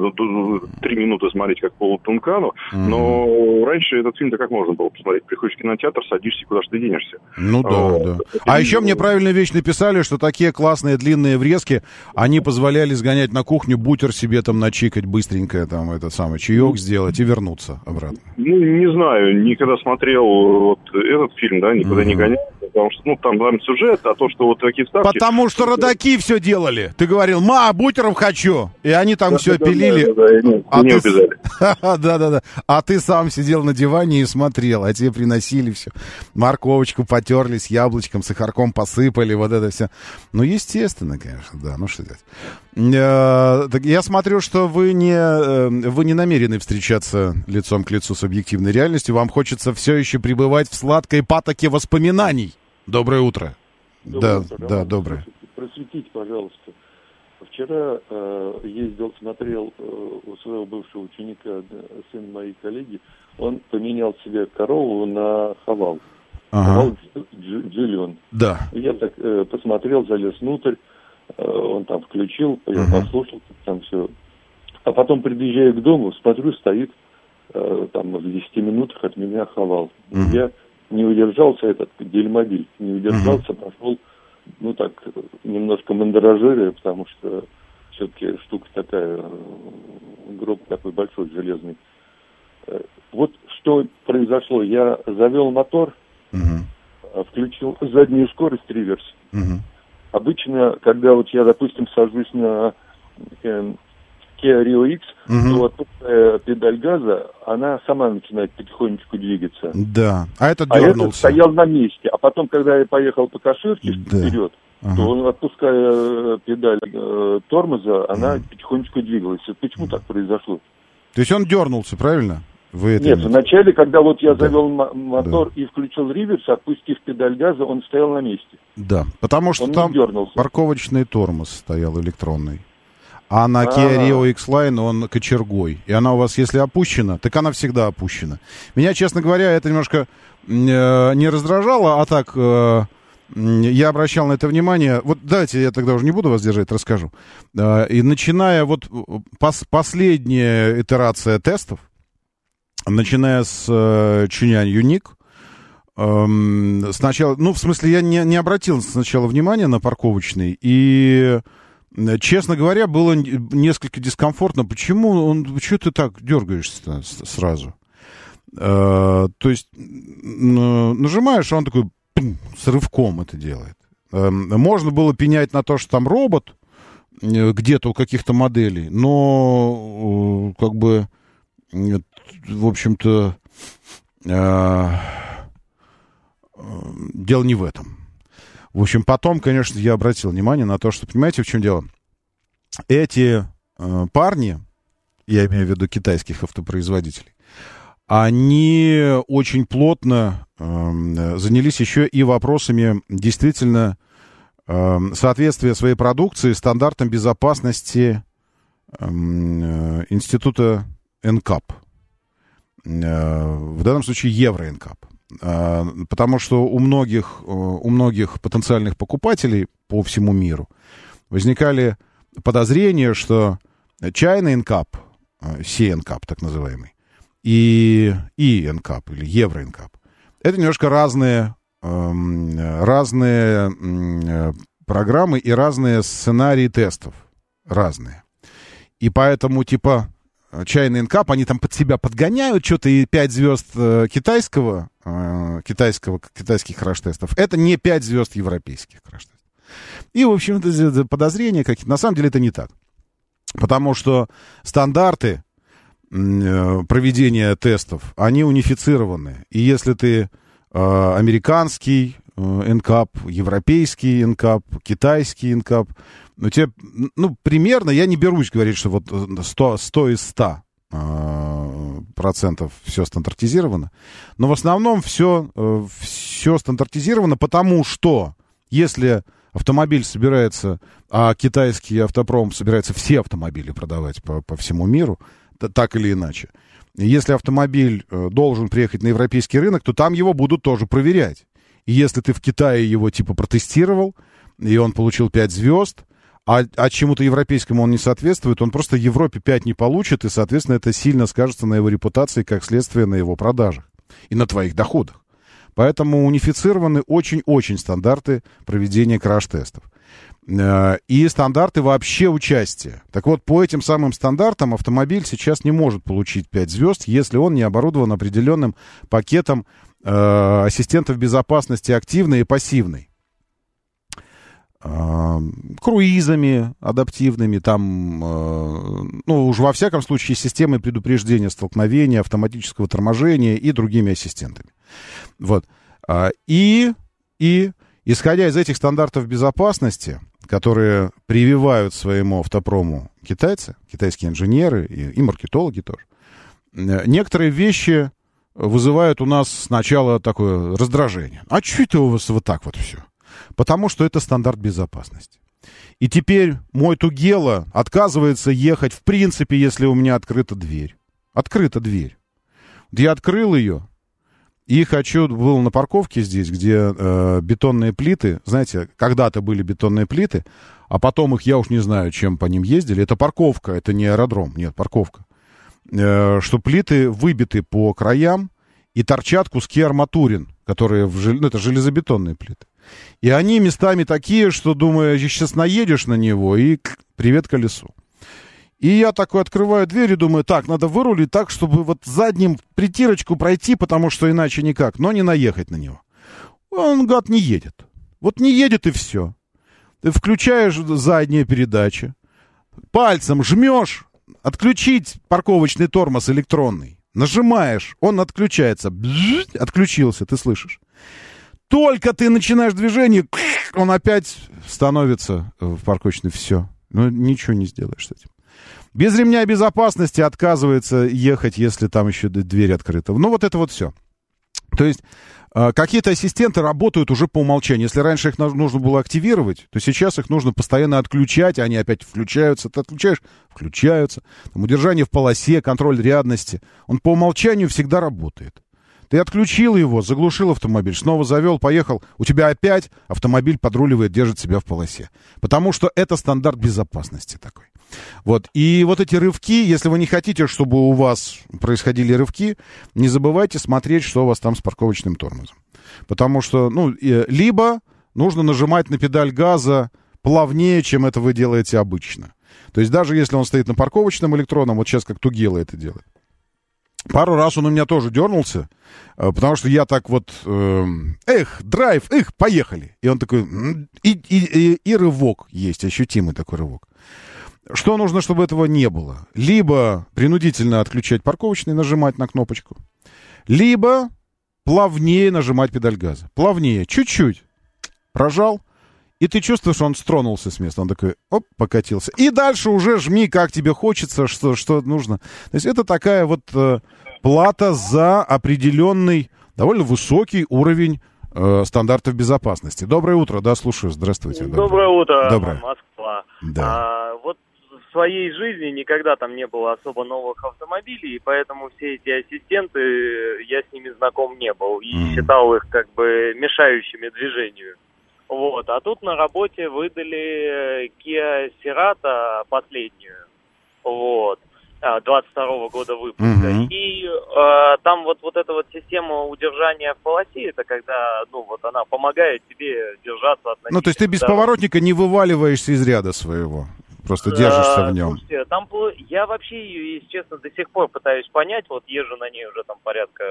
Speaker 26: три минуты смотреть как по Тункану. Но раньше этот фильм-то как можно было посмотреть? Приходишь в кинотеатр, садишься, куда же ты денешься?
Speaker 1: Ну да,
Speaker 26: Вот.
Speaker 1: да. А еще мне правильную вещь написали, что такие классные длинные врезки, они позволяли сгонять на кухню, бутер себе там начикать быстренько, там этот самый чаек сделать и вернуться обратно.
Speaker 26: Ну, не знаю, никогда смотрел вот этот фильм, да, никуда не гонял, потому что, ну, там, там сюжет, а то, что вот такие ставки...
Speaker 1: Потому что родаки все делали. Ты говорил, ма, бутеров хочу. И они там
Speaker 26: Да,
Speaker 1: все
Speaker 26: да, да,
Speaker 1: пилили.
Speaker 26: да, да, не-
Speaker 1: а
Speaker 26: не
Speaker 1: ты...
Speaker 26: убежали.
Speaker 1: Да-да-да. А ты сам сидел на диване и смотрел, а тебе приносили все. Морковочку потерли с яблочком, сахарком посыпали, вот это все. Ну, естественно, конечно, да. Ну, что делать. Э, я смотрю, что вы не, э, вы не намерены встречаться лицом к лицу с объективной реальностью. Вам хочется все еще пребывать в сладкой патоке воспоминаний. Доброе утро. да,
Speaker 27: утро,
Speaker 1: да,
Speaker 27: Роман.
Speaker 1: доброе.
Speaker 27: Просветите, пожалуйста. Вчера э, ездил, смотрел э, у своего бывшего ученика, э, сын моей коллеги, он поменял себе корову на хавал.
Speaker 1: Ага.
Speaker 27: Хавал Дж- Дж- Джиллион.
Speaker 1: Да.
Speaker 27: Я так э, посмотрел, залез внутрь, э, он там включил, я
Speaker 1: Мгм.
Speaker 27: послушал, там все. А потом приезжаю к дому, смотрю, стоит э, там в 10 минутах от меня хавал.
Speaker 1: Мгм.
Speaker 27: Я не удержался, этот гельмобиль, не удержался, пошел, ну так, немножко мандражируя, потому что все-таки штука такая, гроб такой большой, железный. Э, Вот что произошло. Я завел мотор, э, включил заднюю скорость реверс. Обычно, когда вот я, допустим, сажусь на э, Kia Rio X,
Speaker 1: Мгм.
Speaker 27: то отпуская педаль газа, она сама начинает потихонечку двигаться.
Speaker 1: Да. А этот
Speaker 27: А этот
Speaker 1: дернулся.
Speaker 27: стоял на месте. А потом, когда я поехал по кошерке
Speaker 1: Да.
Speaker 27: вперед,
Speaker 1: Ага.
Speaker 27: то он, отпуская э, педаль э, тормоза, она потихонечку двигалась. Вот Почему так произошло?
Speaker 1: То есть он дернулся, правильно? Вы это
Speaker 27: Нет,
Speaker 1: имеете?
Speaker 27: вначале, когда вот я завел м- мотор и включил реверс, отпустив педаль газа, он стоял на месте.
Speaker 1: Да, потому что
Speaker 27: Он
Speaker 1: там
Speaker 27: дернулся.
Speaker 1: парковочный тормоз стоял электронный. А на. Kia Rio X-Line он кочергой. И она у вас, если опущена, так она всегда опущена. Меня, честно говоря, это немножко э, не раздражало, а так э, я обращал на это внимание. Вот давайте я тогда уже не буду вас держать, расскажу. Э, и начиная вот э, пос- последняя итерация тестов, начиная с э, Чинянь Юник, эм, сначала, ну, в смысле, я не, не обратил сначала внимания на парковочный, и, честно говоря, было несколько дискомфортно. Почему он, что ты так дергаешься сразу? Э, то есть, нажимаешь, он такой пум, с рывком это делает. Эм, можно было пенять на то, что там робот, э, где-то у каких-то моделей, но э, как бы в общем-то э, э, дело не в этом. В общем, потом, конечно, я обратил внимание на то, что, понимаете, в чем дело? Эти э, парни, я имею в виду китайских автопроизводителей, они очень плотно э, занялись еще и вопросами действительно э, соответствия своей продукции стандартам безопасности э, института НКАП. Э, в данном случае Евро-НКАП. Э, потому что у многих, э, у многих потенциальных покупателей по всему миру возникали подозрения, что чайный НКАП, э, CNCAP так называемый, и, и NCAP, или Евро NCAP. Это немножко разные, эм, разные э, программы и разные сценарии тестов. Разные. И поэтому, типа, чайный NCAP, они там под себя подгоняют что-то, и 5 звезд китайского, китайского, китайских краш-тестов, это не 5 звезд европейских краш-тестов. И, в общем-то, подозрения какие-то. На самом деле это не так. Потому что стандарты э, проведения тестов, они унифицированы. И если ты э, американский э, NCAP, европейский NCAP, китайский NCAP, ну, тебе, ну, примерно, я не берусь говорить, что вот 100, 100 из 100 э, процентов все стандартизировано. Но в основном все, э, все стандартизировано, потому что если автомобиль собирается, а китайский автопром собирается все автомобили продавать по, по всему миру, так или иначе. Если автомобиль э, должен приехать на европейский рынок, то там его будут тоже проверять. И если ты в Китае его типа протестировал, и он получил 5 звезд, а, а чему-то европейскому он не соответствует, он просто Европе 5 не получит, и, соответственно, это сильно скажется на его репутации, как следствие на его продажах и на твоих доходах. Поэтому унифицированы очень-очень стандарты проведения краш-тестов. Э, и стандарты вообще участия. Так вот, по этим самым стандартам автомобиль сейчас не может получить 5 звезд, если он не оборудован определенным пакетом э, ассистентов безопасности активной и пассивной. Э, круизами адаптивными, там, э, ну, уж во всяком случае, системой предупреждения столкновения, автоматического торможения и другими ассистентами. Вот. А, и, и, исходя из этих стандартов безопасности, которые прививают своему автопрому китайцы, китайские инженеры и, и маркетологи тоже, некоторые вещи вызывают у нас сначала такое раздражение. А что это у вас вот так вот все? Потому что это стандарт безопасности. И теперь мой Тугела отказывается ехать в принципе, если у меня открыта дверь. Открыта дверь. Я открыл ее, и хочу, был на парковке здесь, где э, бетонные плиты, знаете, когда-то были бетонные плиты, а потом их, я уж не знаю, чем по ним ездили. Это парковка, это не аэродром, нет, парковка. Э, что плиты выбиты по краям и торчат куски арматурин, которые, в, ну, это железобетонные плиты. И они местами такие, что, думаю, сейчас наедешь на него и привет колесу. И я такой открываю дверь и думаю, так, надо вырулить так, чтобы вот задним притирочку пройти, потому что иначе никак, но не наехать на него. Он, гад, не едет. Вот не едет и все. Ты включаешь задние передачи, пальцем жмешь, отключить парковочный тормоз электронный. Нажимаешь, он отключается. Бзж, отключился, ты слышишь. Только ты начинаешь движение, он опять становится в парковочный. Все. Ну, ничего не сделаешь с этим. Без ремня безопасности отказывается ехать, если там еще дверь открыта. Ну, вот это вот все. То есть э, какие-то ассистенты работают уже по умолчанию. Если раньше их нужно было активировать, то сейчас их нужно постоянно отключать, они опять включаются. Ты отключаешь, включаются. Там, удержание в полосе, контроль рядности. Он по умолчанию всегда работает. Ты отключил его, заглушил автомобиль, снова завел, поехал. У тебя опять автомобиль подруливает, держит себя в полосе. Потому что это стандарт безопасности такой. Вот. И вот эти рывки, если вы не хотите, чтобы у вас происходили рывки, не забывайте смотреть, что у вас там с парковочным тормозом. Потому что, ну, либо нужно нажимать на педаль газа плавнее, чем это вы делаете обычно. То есть даже если он стоит на парковочном электронном, вот сейчас как Тугела это делает, Пару раз он у меня тоже дернулся, э, потому что я так вот, э, эх, драйв, эх, поехали. И он такой, и, и, и, и рывок есть, ощутимый такой рывок. Что нужно, чтобы этого не было? Либо принудительно отключать парковочный, нажимать на кнопочку, либо плавнее нажимать педаль газа. Плавнее, чуть-чуть. Прожал, и ты чувствуешь, он стронулся с места. Он такой, оп, покатился. И дальше уже жми, как тебе хочется, что, что нужно. То есть это такая вот э, плата за определенный, довольно высокий уровень э, стандартов безопасности. Доброе утро, да, слушаю. Здравствуйте.
Speaker 28: Доброе, утро,
Speaker 1: Доброе.
Speaker 28: Москва.
Speaker 1: Да.
Speaker 28: А, вот в своей жизни никогда там не было особо новых автомобилей, и поэтому все эти ассистенты, я с ними знаком не был и
Speaker 1: Мгм.
Speaker 28: считал их как бы мешающими движению. Вот, а тут на работе выдали э, Kia Cerato последнюю. Вот. а, 22 года выпуска.
Speaker 1: Мгм.
Speaker 28: И э, там вот, вот эта вот система удержания в полосе, это когда, ну, вот она помогает тебе держаться относительно...
Speaker 1: Ну, то есть ты без
Speaker 28: дороги.
Speaker 1: поворотника не вываливаешься из ряда своего. Просто держишься в нем.
Speaker 28: Слушайте, там я вообще ее, если честно, до сих пор пытаюсь понять. Вот езжу на ней уже там порядка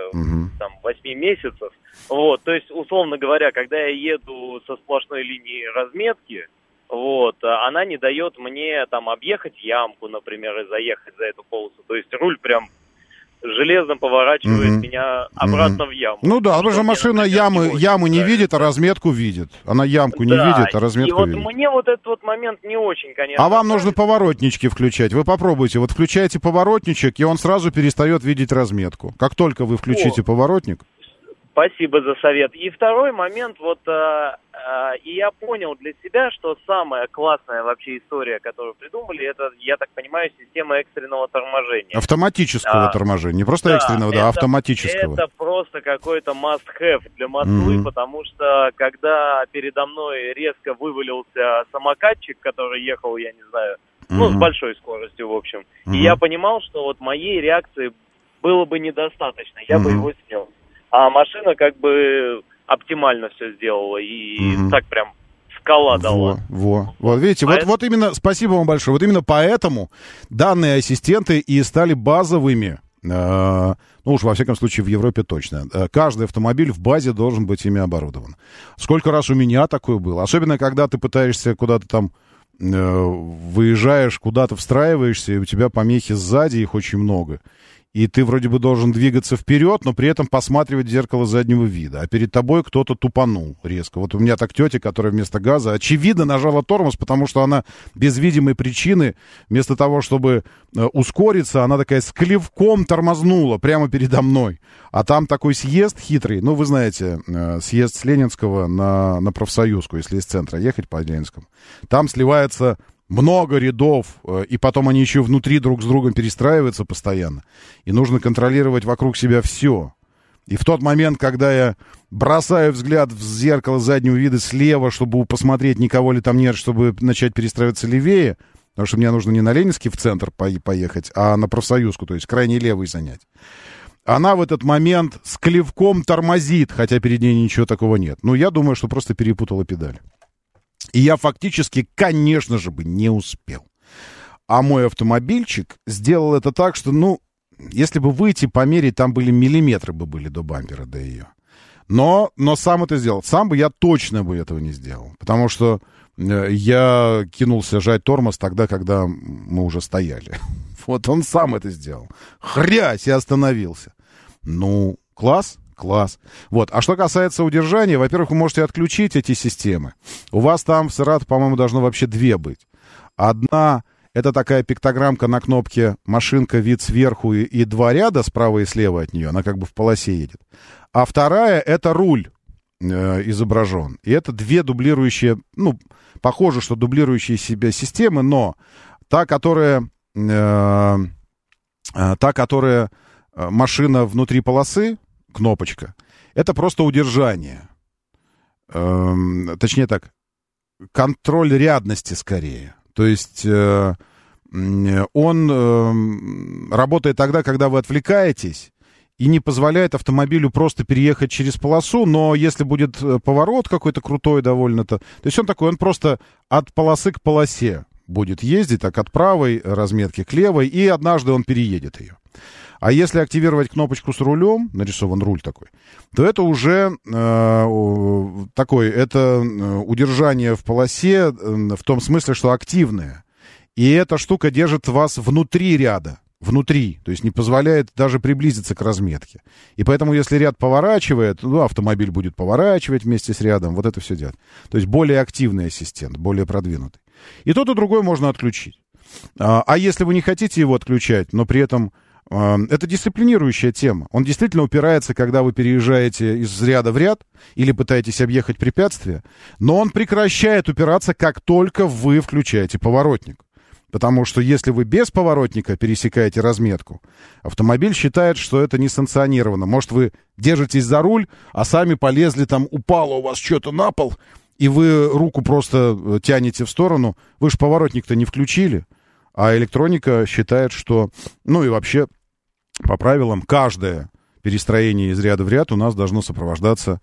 Speaker 28: там 8 месяцев. Вот, то есть, условно говоря, когда я еду со сплошной линии разметки, вот, а она не дает мне там объехать ямку, например, и заехать за эту полосу. То есть руль прям железно поворачивает
Speaker 1: Мгм.
Speaker 28: меня обратно
Speaker 1: Мгм.
Speaker 28: в яму.
Speaker 1: Ну да, потому что машина ямы,
Speaker 28: не
Speaker 1: ямы не видит, а разметку видит. Она ямку не
Speaker 28: Да,
Speaker 1: видит, а
Speaker 28: и
Speaker 1: разметку
Speaker 28: вот
Speaker 1: видит.
Speaker 28: мне вот этот вот момент не очень, конечно.
Speaker 1: А вам нужно поворотнички включать. Вы попробуйте. Вот включаете поворотничек, и он сразу перестает видеть разметку. Как только вы включите поворотник,
Speaker 28: Спасибо за совет. И второй момент, вот, э, э, и я понял для себя, что самая классная вообще история, которую придумали, это, я так понимаю, система экстренного торможения.
Speaker 1: автоматического
Speaker 28: А,
Speaker 1: торможения. Не просто экстренного, да, а
Speaker 28: это-
Speaker 1: автоматического.
Speaker 28: Это просто какой-то must-have для Москвы,
Speaker 1: Мгм.
Speaker 28: потому что когда передо мной резко вывалился самокатчик, который ехал, я не знаю, ну, с большой скоростью, в общем,
Speaker 1: Мгм.
Speaker 28: и я понимал, что вот моей реакции было бы недостаточно, я бы
Speaker 1: Мгм.
Speaker 28: его снес. А машина как бы оптимально все сделала и
Speaker 1: Мгм.
Speaker 28: так прям скала дала.
Speaker 1: Во, во. Вот видите, вот,
Speaker 28: Поэтому-
Speaker 1: вот именно, спасибо вам большое, вот именно поэтому данные ассистенты и стали базовыми. э, ну уж во всяком случае в Европе точно. Э, каждый автомобиль в базе должен быть ими оборудован. Сколько раз у меня такое было. Особенно, когда ты пытаешься куда-то там э, выезжаешь, куда-то встраиваешься, и у тебя помехи сзади, их очень много. И ты вроде бы должен двигаться вперед, но при этом посматривать в зеркало заднего вида. А перед тобой кто-то тупанул резко. Вот у меня так тетя, которая вместо газа, очевидно, нажала тормоз, потому что она без видимой причины, вместо того, чтобы э, ускориться, она такая с клевком тормознула прямо передо мной. А там такой съезд хитрый. Ну, вы знаете, э, съезд с Ленинского на, на профсоюзку, если из центра ехать по Ленинскому. Там сливается много рядов, э, и потом они еще внутри друг с другом перестраиваются постоянно. И нужно контролировать вокруг себя все. И в тот момент, когда я бросаю взгляд в зеркало заднего вида слева, чтобы посмотреть, никого ли там нет, чтобы начать перестраиваться левее, потому что мне нужно не на Ленинский в центр по- поехать, а на профсоюзку, то есть крайне левый занять. Она в этот момент с клевком тормозит, хотя перед ней ничего такого нет. Ну, я думаю, что просто перепутала педаль. И я фактически, конечно же, бы не успел. А мой автомобильчик сделал это так, что, ну, если бы выйти померить, там были миллиметры бы были до бампера, до ее. Но, но сам это сделал. Сам бы я точно бы этого не сделал. Потому что э, я кинулся жать тормоз тогда, когда мы уже стояли. Вот он сам это сделал. Хрясь и остановился. Ну, класс, класс. Вот. А что касается удержания, во-первых, вы можете отключить эти системы. У вас там в Саратове, по-моему, должно вообще две быть. Одна это такая пиктограммка на кнопке машинка, вид сверху и, и два ряда справа и слева от нее. Она как бы в полосе едет. А вторая это руль э, изображен. И это две дублирующие, ну, похоже, что дублирующие себя системы, но та, которая, э, э, та, которая э, машина внутри полосы, кнопочка, это просто удержание. Эм, точнее так, контроль рядности скорее. То есть э, он э, работает тогда, когда вы отвлекаетесь, и не позволяет автомобилю просто переехать через полосу, но если будет э, поворот какой-то крутой довольно-то, то есть он такой, он просто от полосы к полосе будет ездить, так от правой разметки к левой, и однажды он переедет ее. А если активировать кнопочку с рулем, нарисован руль такой, то это уже э, такой, это э, удержание в полосе э, в том смысле, что активное. И эта штука держит вас внутри ряда, внутри, то есть не позволяет даже приблизиться к разметке. И поэтому, если ряд поворачивает, ну, автомобиль будет поворачивать вместе с рядом, вот это все делать. То есть более активный ассистент, более продвинутый. И тот, и другой можно отключить. А, а если вы не хотите его отключать, но при этом это дисциплинирующая тема. Он действительно упирается, когда вы переезжаете из ряда в ряд или пытаетесь объехать препятствие, но он прекращает упираться, как только вы включаете поворотник. Потому что если вы без поворотника пересекаете разметку, автомобиль считает, что это не санкционировано. Может, вы держитесь за руль, а сами полезли, там упало у вас что-то на пол, и вы руку просто тянете в сторону. Вы же поворотник-то не включили. А электроника считает, что, ну и вообще, по правилам, каждое перестроение из ряда в ряд у нас должно сопровождаться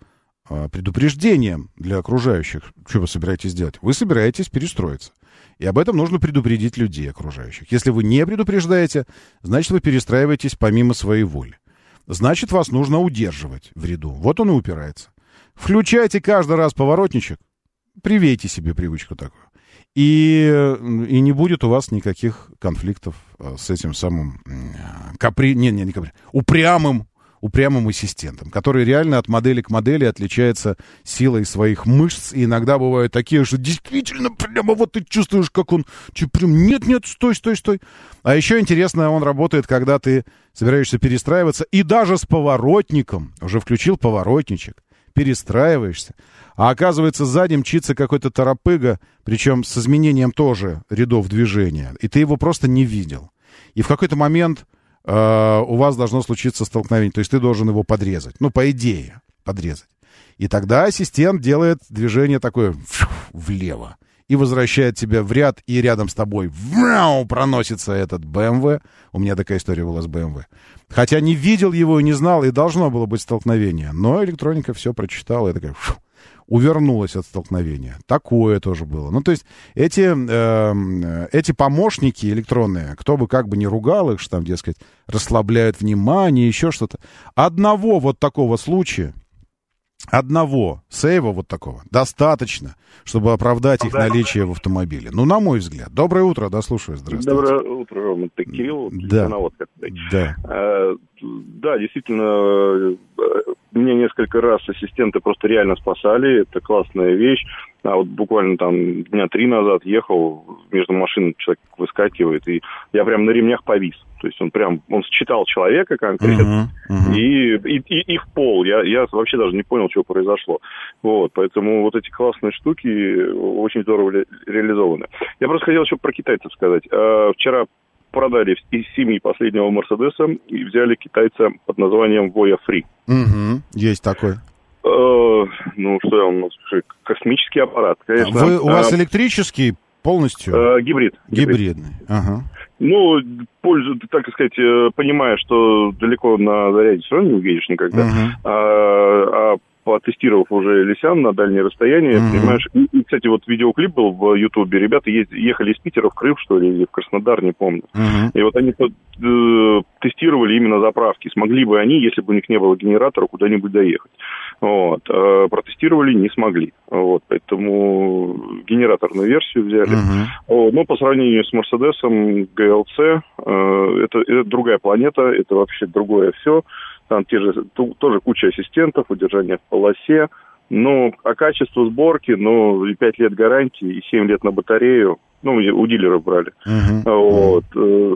Speaker 1: а, предупреждением для окружающих. Что вы собираетесь делать? Вы собираетесь перестроиться. И об этом нужно предупредить людей окружающих. Если вы не предупреждаете, значит, вы перестраиваетесь помимо своей воли. Значит, вас нужно удерживать в ряду. Вот он и упирается. Включайте каждый раз поворотничек, привейте себе привычку такую. И, и не будет у вас никаких конфликтов а, с этим самым капри... не, не, не капри... упрямым упрямым ассистентом, который реально от модели к модели отличается силой своих мышц. И иногда бывают такие, что действительно прямо вот ты чувствуешь, как он... Прям нет-нет, стой, стой, стой. А еще интересно, он работает, когда ты собираешься перестраиваться, и даже с поворотником, уже включил поворотничек, перестраиваешься, а оказывается, сзади мчится какой-то торопыга, причем с изменением тоже рядов движения, и ты его просто не видел. И в какой-то момент э, у вас должно случиться столкновение, то есть ты должен его подрезать, ну, по идее, подрезать. И тогда ассистент делает движение такое влево и возвращает тебя в ряд, и рядом с тобой вряу, проносится этот БМВ. У меня такая история была с БМВ. Хотя не видел его и не знал, и должно было быть столкновение. Но электроника все прочитала, и такая фу, увернулась от столкновения. Такое тоже было. Ну, то есть эти, э, эти помощники электронные, кто бы как бы не ругал их, что там, дескать, расслабляют внимание, еще что-то. Одного вот такого случая, одного сейва вот такого достаточно, чтобы оправдать их наличие в автомобиле. Ну, на мой взгляд. Доброе утро, да, слушаю, здравствуйте.
Speaker 26: Доброе утро, Рома. Ты Кирилл,
Speaker 1: Да.
Speaker 26: Лесоноводка.
Speaker 1: Да.
Speaker 26: Э, Да, действительно, э, мне несколько раз ассистенты просто реально спасали. Это классная вещь. А вот буквально там дня три назад ехал, между машин человек выскакивает, и я прям на ремнях повис. То есть он прям, он считал человека конкретно, и, и, и, и в пол. Я, я вообще даже не понял, что произошло. Вот, поэтому вот эти классные штуки очень здорово ре- реализованы. Я просто хотел еще про китайцев сказать. Э, Вчера продали из семьи последнего Мерседеса и взяли китайца под названием Voya Free.
Speaker 1: Мгм, есть такой.
Speaker 26: Э, ну, что я вам космический аппарат, конечно.
Speaker 1: Вы, у вас
Speaker 26: Э,
Speaker 1: электрический полностью?
Speaker 26: э, гибрид.
Speaker 1: Гибридный. Ага.
Speaker 26: Ну, пользу, так сказать, э, понимая, что далеко на заряде все равно не уедешь никогда,
Speaker 1: Мгм.
Speaker 26: а, а потестировав уже Лисян на дальние расстояния,
Speaker 1: Мгм.
Speaker 26: понимаешь, и, и, кстати, вот видеоклип был в Ютубе, ребята ехали из Питера в Крым, что ли, или в Краснодар, не помню.
Speaker 1: Мгм.
Speaker 26: И вот они э, тестировали именно заправки. Смогли бы они, если бы у них не было генератора, куда-нибудь доехать. Вот. Э, протестировали, не смогли. Вот. Поэтому генераторную версию взяли. Вот. Но по сравнению с Мерседесом GLC, э, это, это другая планета, это вообще другое все. Там те же, ту- тоже куча ассистентов, удержание в полосе. Ну, а качество сборки, ну, и 5 лет гарантии, и 7 лет на батарею, ну, и у дилеров брали. Вот. э,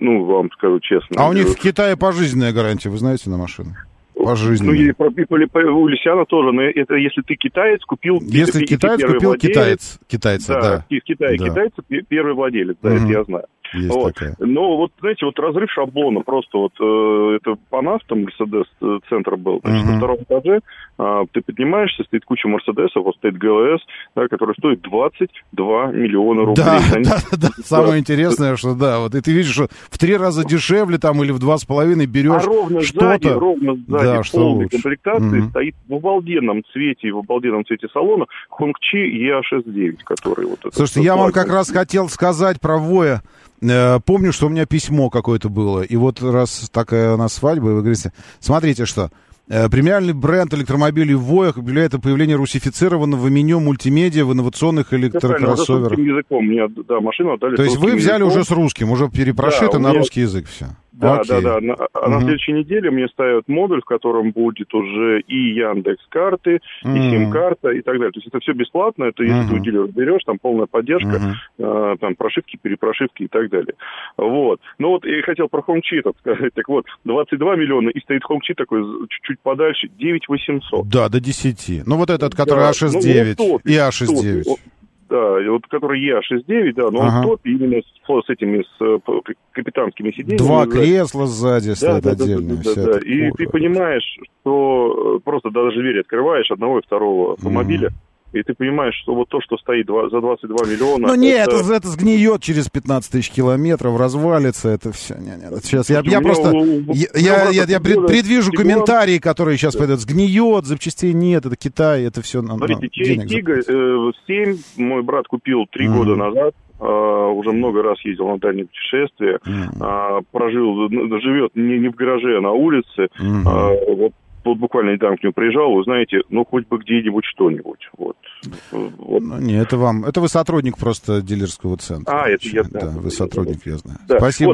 Speaker 26: Ну, вам скажу честно.
Speaker 1: А у них в Китае пожизненная гарантия, вы знаете, на машину?
Speaker 26: Ну,
Speaker 1: Пожизненная.
Speaker 26: и про- и по- у Лисяна тоже, но это если ты китаец, купил...
Speaker 1: Если
Speaker 26: ты-
Speaker 1: китаец купил
Speaker 26: владелец.
Speaker 1: китаец, китайца, да.
Speaker 26: в Китае
Speaker 1: Да.
Speaker 26: китайцы пе- первый владелец, да,
Speaker 1: Мгм.
Speaker 26: это я знаю.
Speaker 1: Есть
Speaker 26: Вот.
Speaker 1: такая.
Speaker 26: Но вот, знаете, вот разрыв шаблона просто вот, э, это по нас там Мерседес э, центр был, значит,
Speaker 1: Мгм.
Speaker 26: на втором этаже а, ты поднимаешься, стоит куча Мерседесов, вот стоит ГЛС, да, который стоит 22 миллиона рублей.
Speaker 1: Да,
Speaker 26: Они-
Speaker 1: да, да. Самое интересное, что да, вот и ты видишь, что в три раза дешевле там или в два с половиной берешь
Speaker 26: А ровно
Speaker 1: что-то.
Speaker 26: сзади, ровно сзади
Speaker 1: да, что
Speaker 26: полной
Speaker 1: лучше.
Speaker 26: комплектации
Speaker 1: Мгм.
Speaker 26: стоит в обалденном цвете, в обалденном цвете салона Хонгчи EA69, который вот
Speaker 1: Слушайте, я вам как раз хотел сказать про Воя. Э, Помню, что у меня письмо какое-то было. И вот раз такая у нас свадьба, и вы говорите, смотрите, что э, премиальный бренд электромобилей Воя объявляет о появлении русифицированного меню мультимедиа в инновационных электрокроссоверах.
Speaker 26: русским языком. Мне, да, машину отдали
Speaker 1: То есть вы взяли
Speaker 26: языком.
Speaker 1: уже с русским, уже перепрошито
Speaker 26: Да, у
Speaker 1: на
Speaker 26: меня-
Speaker 1: русский язык все.
Speaker 26: Да,
Speaker 1: Окей.
Speaker 26: да, да. На- а на следующей неделе мне ставят модуль, в котором будет уже и Яндекс карты, и
Speaker 1: Мгм.
Speaker 26: сим-карта и так далее. То есть это все бесплатно, это если ты у дилера берешь, там полная поддержка,
Speaker 1: Мгм.
Speaker 26: э, там прошивки, перепрошивки и так далее. Вот. Ну вот я хотел про HomeChit сказать. Так вот, 22 миллиона, и стоит HomeChit такой чуть-чуть подальше, 9 800.
Speaker 1: Да, до 10. Ну вот этот, который
Speaker 26: Да,
Speaker 1: А69
Speaker 26: ну, он в топе,
Speaker 1: и
Speaker 26: в
Speaker 1: А69.
Speaker 26: Да, вот который EA69, да, но
Speaker 1: Ага.
Speaker 26: он в топе именно с, с этими с э, капитанскими сиденьями.
Speaker 1: Два
Speaker 26: сзади.
Speaker 1: кресла сзади стоят
Speaker 26: да, да,
Speaker 1: отдельно.
Speaker 26: да, да, да.
Speaker 1: эта
Speaker 26: И ты понимаешь, что э, просто даже двери открываешь одного и второго автомобиля, И ты понимаешь, что вот то, что стоит за 22 миллиона...
Speaker 1: Ну нет, это, это сгниет через 15 тысяч километров, развалится это все. Не, не, это сейчас я, я просто
Speaker 26: у-
Speaker 1: я, я, я- я предвижу
Speaker 26: Тигуан-
Speaker 1: комментарии, которые сейчас пойдут. Сгниет, запчастей нет, это Китай, это все на,
Speaker 26: Смотрите,
Speaker 1: денег.
Speaker 26: Тига э, 7 мой брат купил три года назад. а, уже много раз ездил на дальние путешествия. а, прожил, ну, живет не, не в гараже, а на улице. А, вот, вот буквально недавно к нему приезжал, вы знаете, ну хоть бы где-нибудь что-нибудь. Вот. Вот.
Speaker 1: Ну, не, это вам. Это вы сотрудник просто дилерского центра.
Speaker 26: А, это я
Speaker 1: Да,
Speaker 26: знаю.
Speaker 1: вы сотрудник, я знаю.
Speaker 26: Да.
Speaker 1: Спасибо.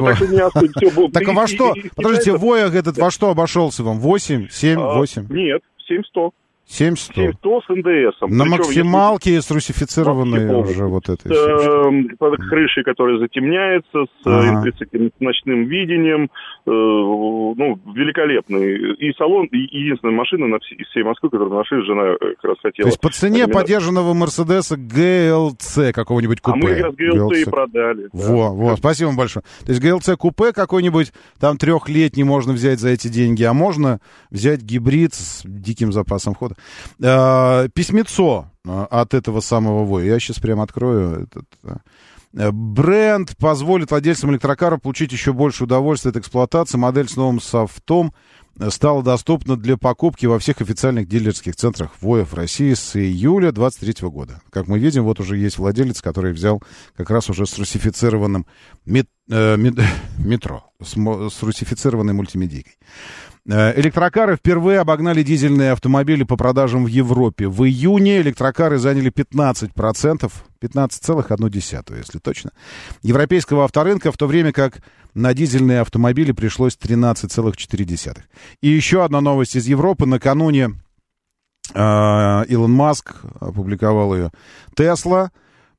Speaker 26: Вот, так
Speaker 1: а во что? Подождите, Воях этот во что обошелся вам? 8, 7,
Speaker 26: А,
Speaker 1: 8?
Speaker 26: Нет, 7100.
Speaker 1: 700.
Speaker 26: 7100 с НДСом.
Speaker 1: На
Speaker 26: Причем,
Speaker 1: максималке с русифицированной уже вот этой.
Speaker 26: с э, под крышей, которая затемняется, с, э,
Speaker 1: Ага.
Speaker 26: с ночным видением, э, ну, великолепный. И салон, и единственная машина на всей, из всей Москвы, которую нашли, жена как раз хотела.
Speaker 1: То есть по цене
Speaker 26: Именно-
Speaker 1: поддержанного Мерседеса GLC какого-нибудь
Speaker 26: А
Speaker 1: купе.
Speaker 26: мы как раз GLC и продали. да.
Speaker 1: Во, во, спасибо вам большое. То есть GLC купе какой-нибудь, там трехлетний можно взять за эти деньги, а можно взять гибрид с диким запасом хода. Э, Письмецо э, от этого самого Воя. Я сейчас прямо открою этот... э, Бренд позволит владельцам электрокаров получить еще больше удовольствия от эксплуатации. Модель с новым софтом э, стала доступна для покупки во всех официальных дилерских центрах ВОЭФ России с июля 23 года. Как мы видим, вот уже есть владелец, который взял как раз уже с русифицированным мет- э, мет- метро, с, с русифицированной мультимедийкой. Э, Электрокары впервые обогнали дизельные автомобили по продажам в Европе. В июне электрокары заняли 15%, 15,1, если точно, европейского авторынка, в то время как на дизельные автомобили пришлось 13,4. И еще одна новость из Европы. Накануне э, Илон Маск опубликовал ее. Тесла,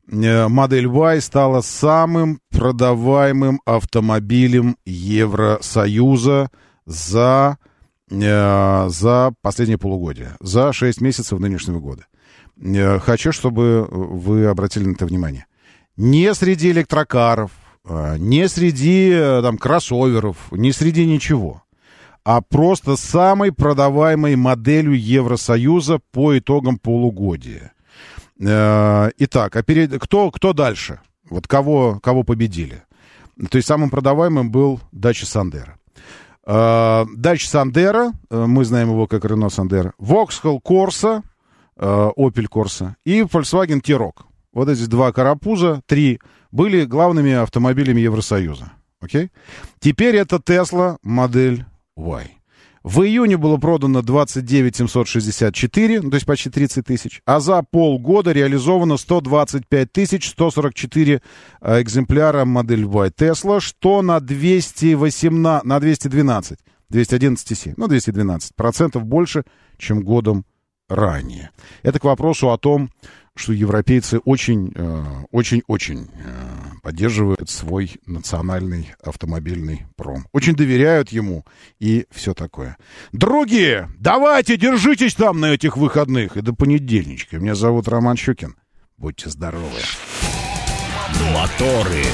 Speaker 1: э, модель Y стала самым продаваемым автомобилем Евросоюза за, э, за последнее полугодие, за 6 месяцев нынешнего года. Э, Хочу, чтобы вы обратили на это внимание. Не среди электрокаров, э, не среди э, там, кроссоверов, не среди ничего, а просто самой продаваемой моделью Евросоюза по итогам полугодия. Э, Итак, а перед... кто, кто дальше? Вот кого, кого победили? То есть самым продаваемым был Дача Сандера. Дача Сандера, э, мы знаем его как Рено Сандера, Corsa, э, Opel Corsa и Volkswagen T-Roc. Вот эти два карапуза, три, были главными автомобилями Евросоюза. Окей? Теперь это Tesla модель Y. В июне было продано 29 764, ну, то есть почти 30 тысяч, а за полгода реализовано 125 тысяч 144 э, экземпляра модель Y Tesla, что на 218, на 212, 211,7, ну 212 процентов больше, чем годом ранее. Это к вопросу о том, что европейцы очень, э, э, поддерживают свой национальный автомобильный пром. Очень доверяют ему и все такое. Другие, давайте, держитесь там на этих выходных и до понедельничка. Меня зовут Роман Щукин. Будьте здоровы.
Speaker 24: Моторы.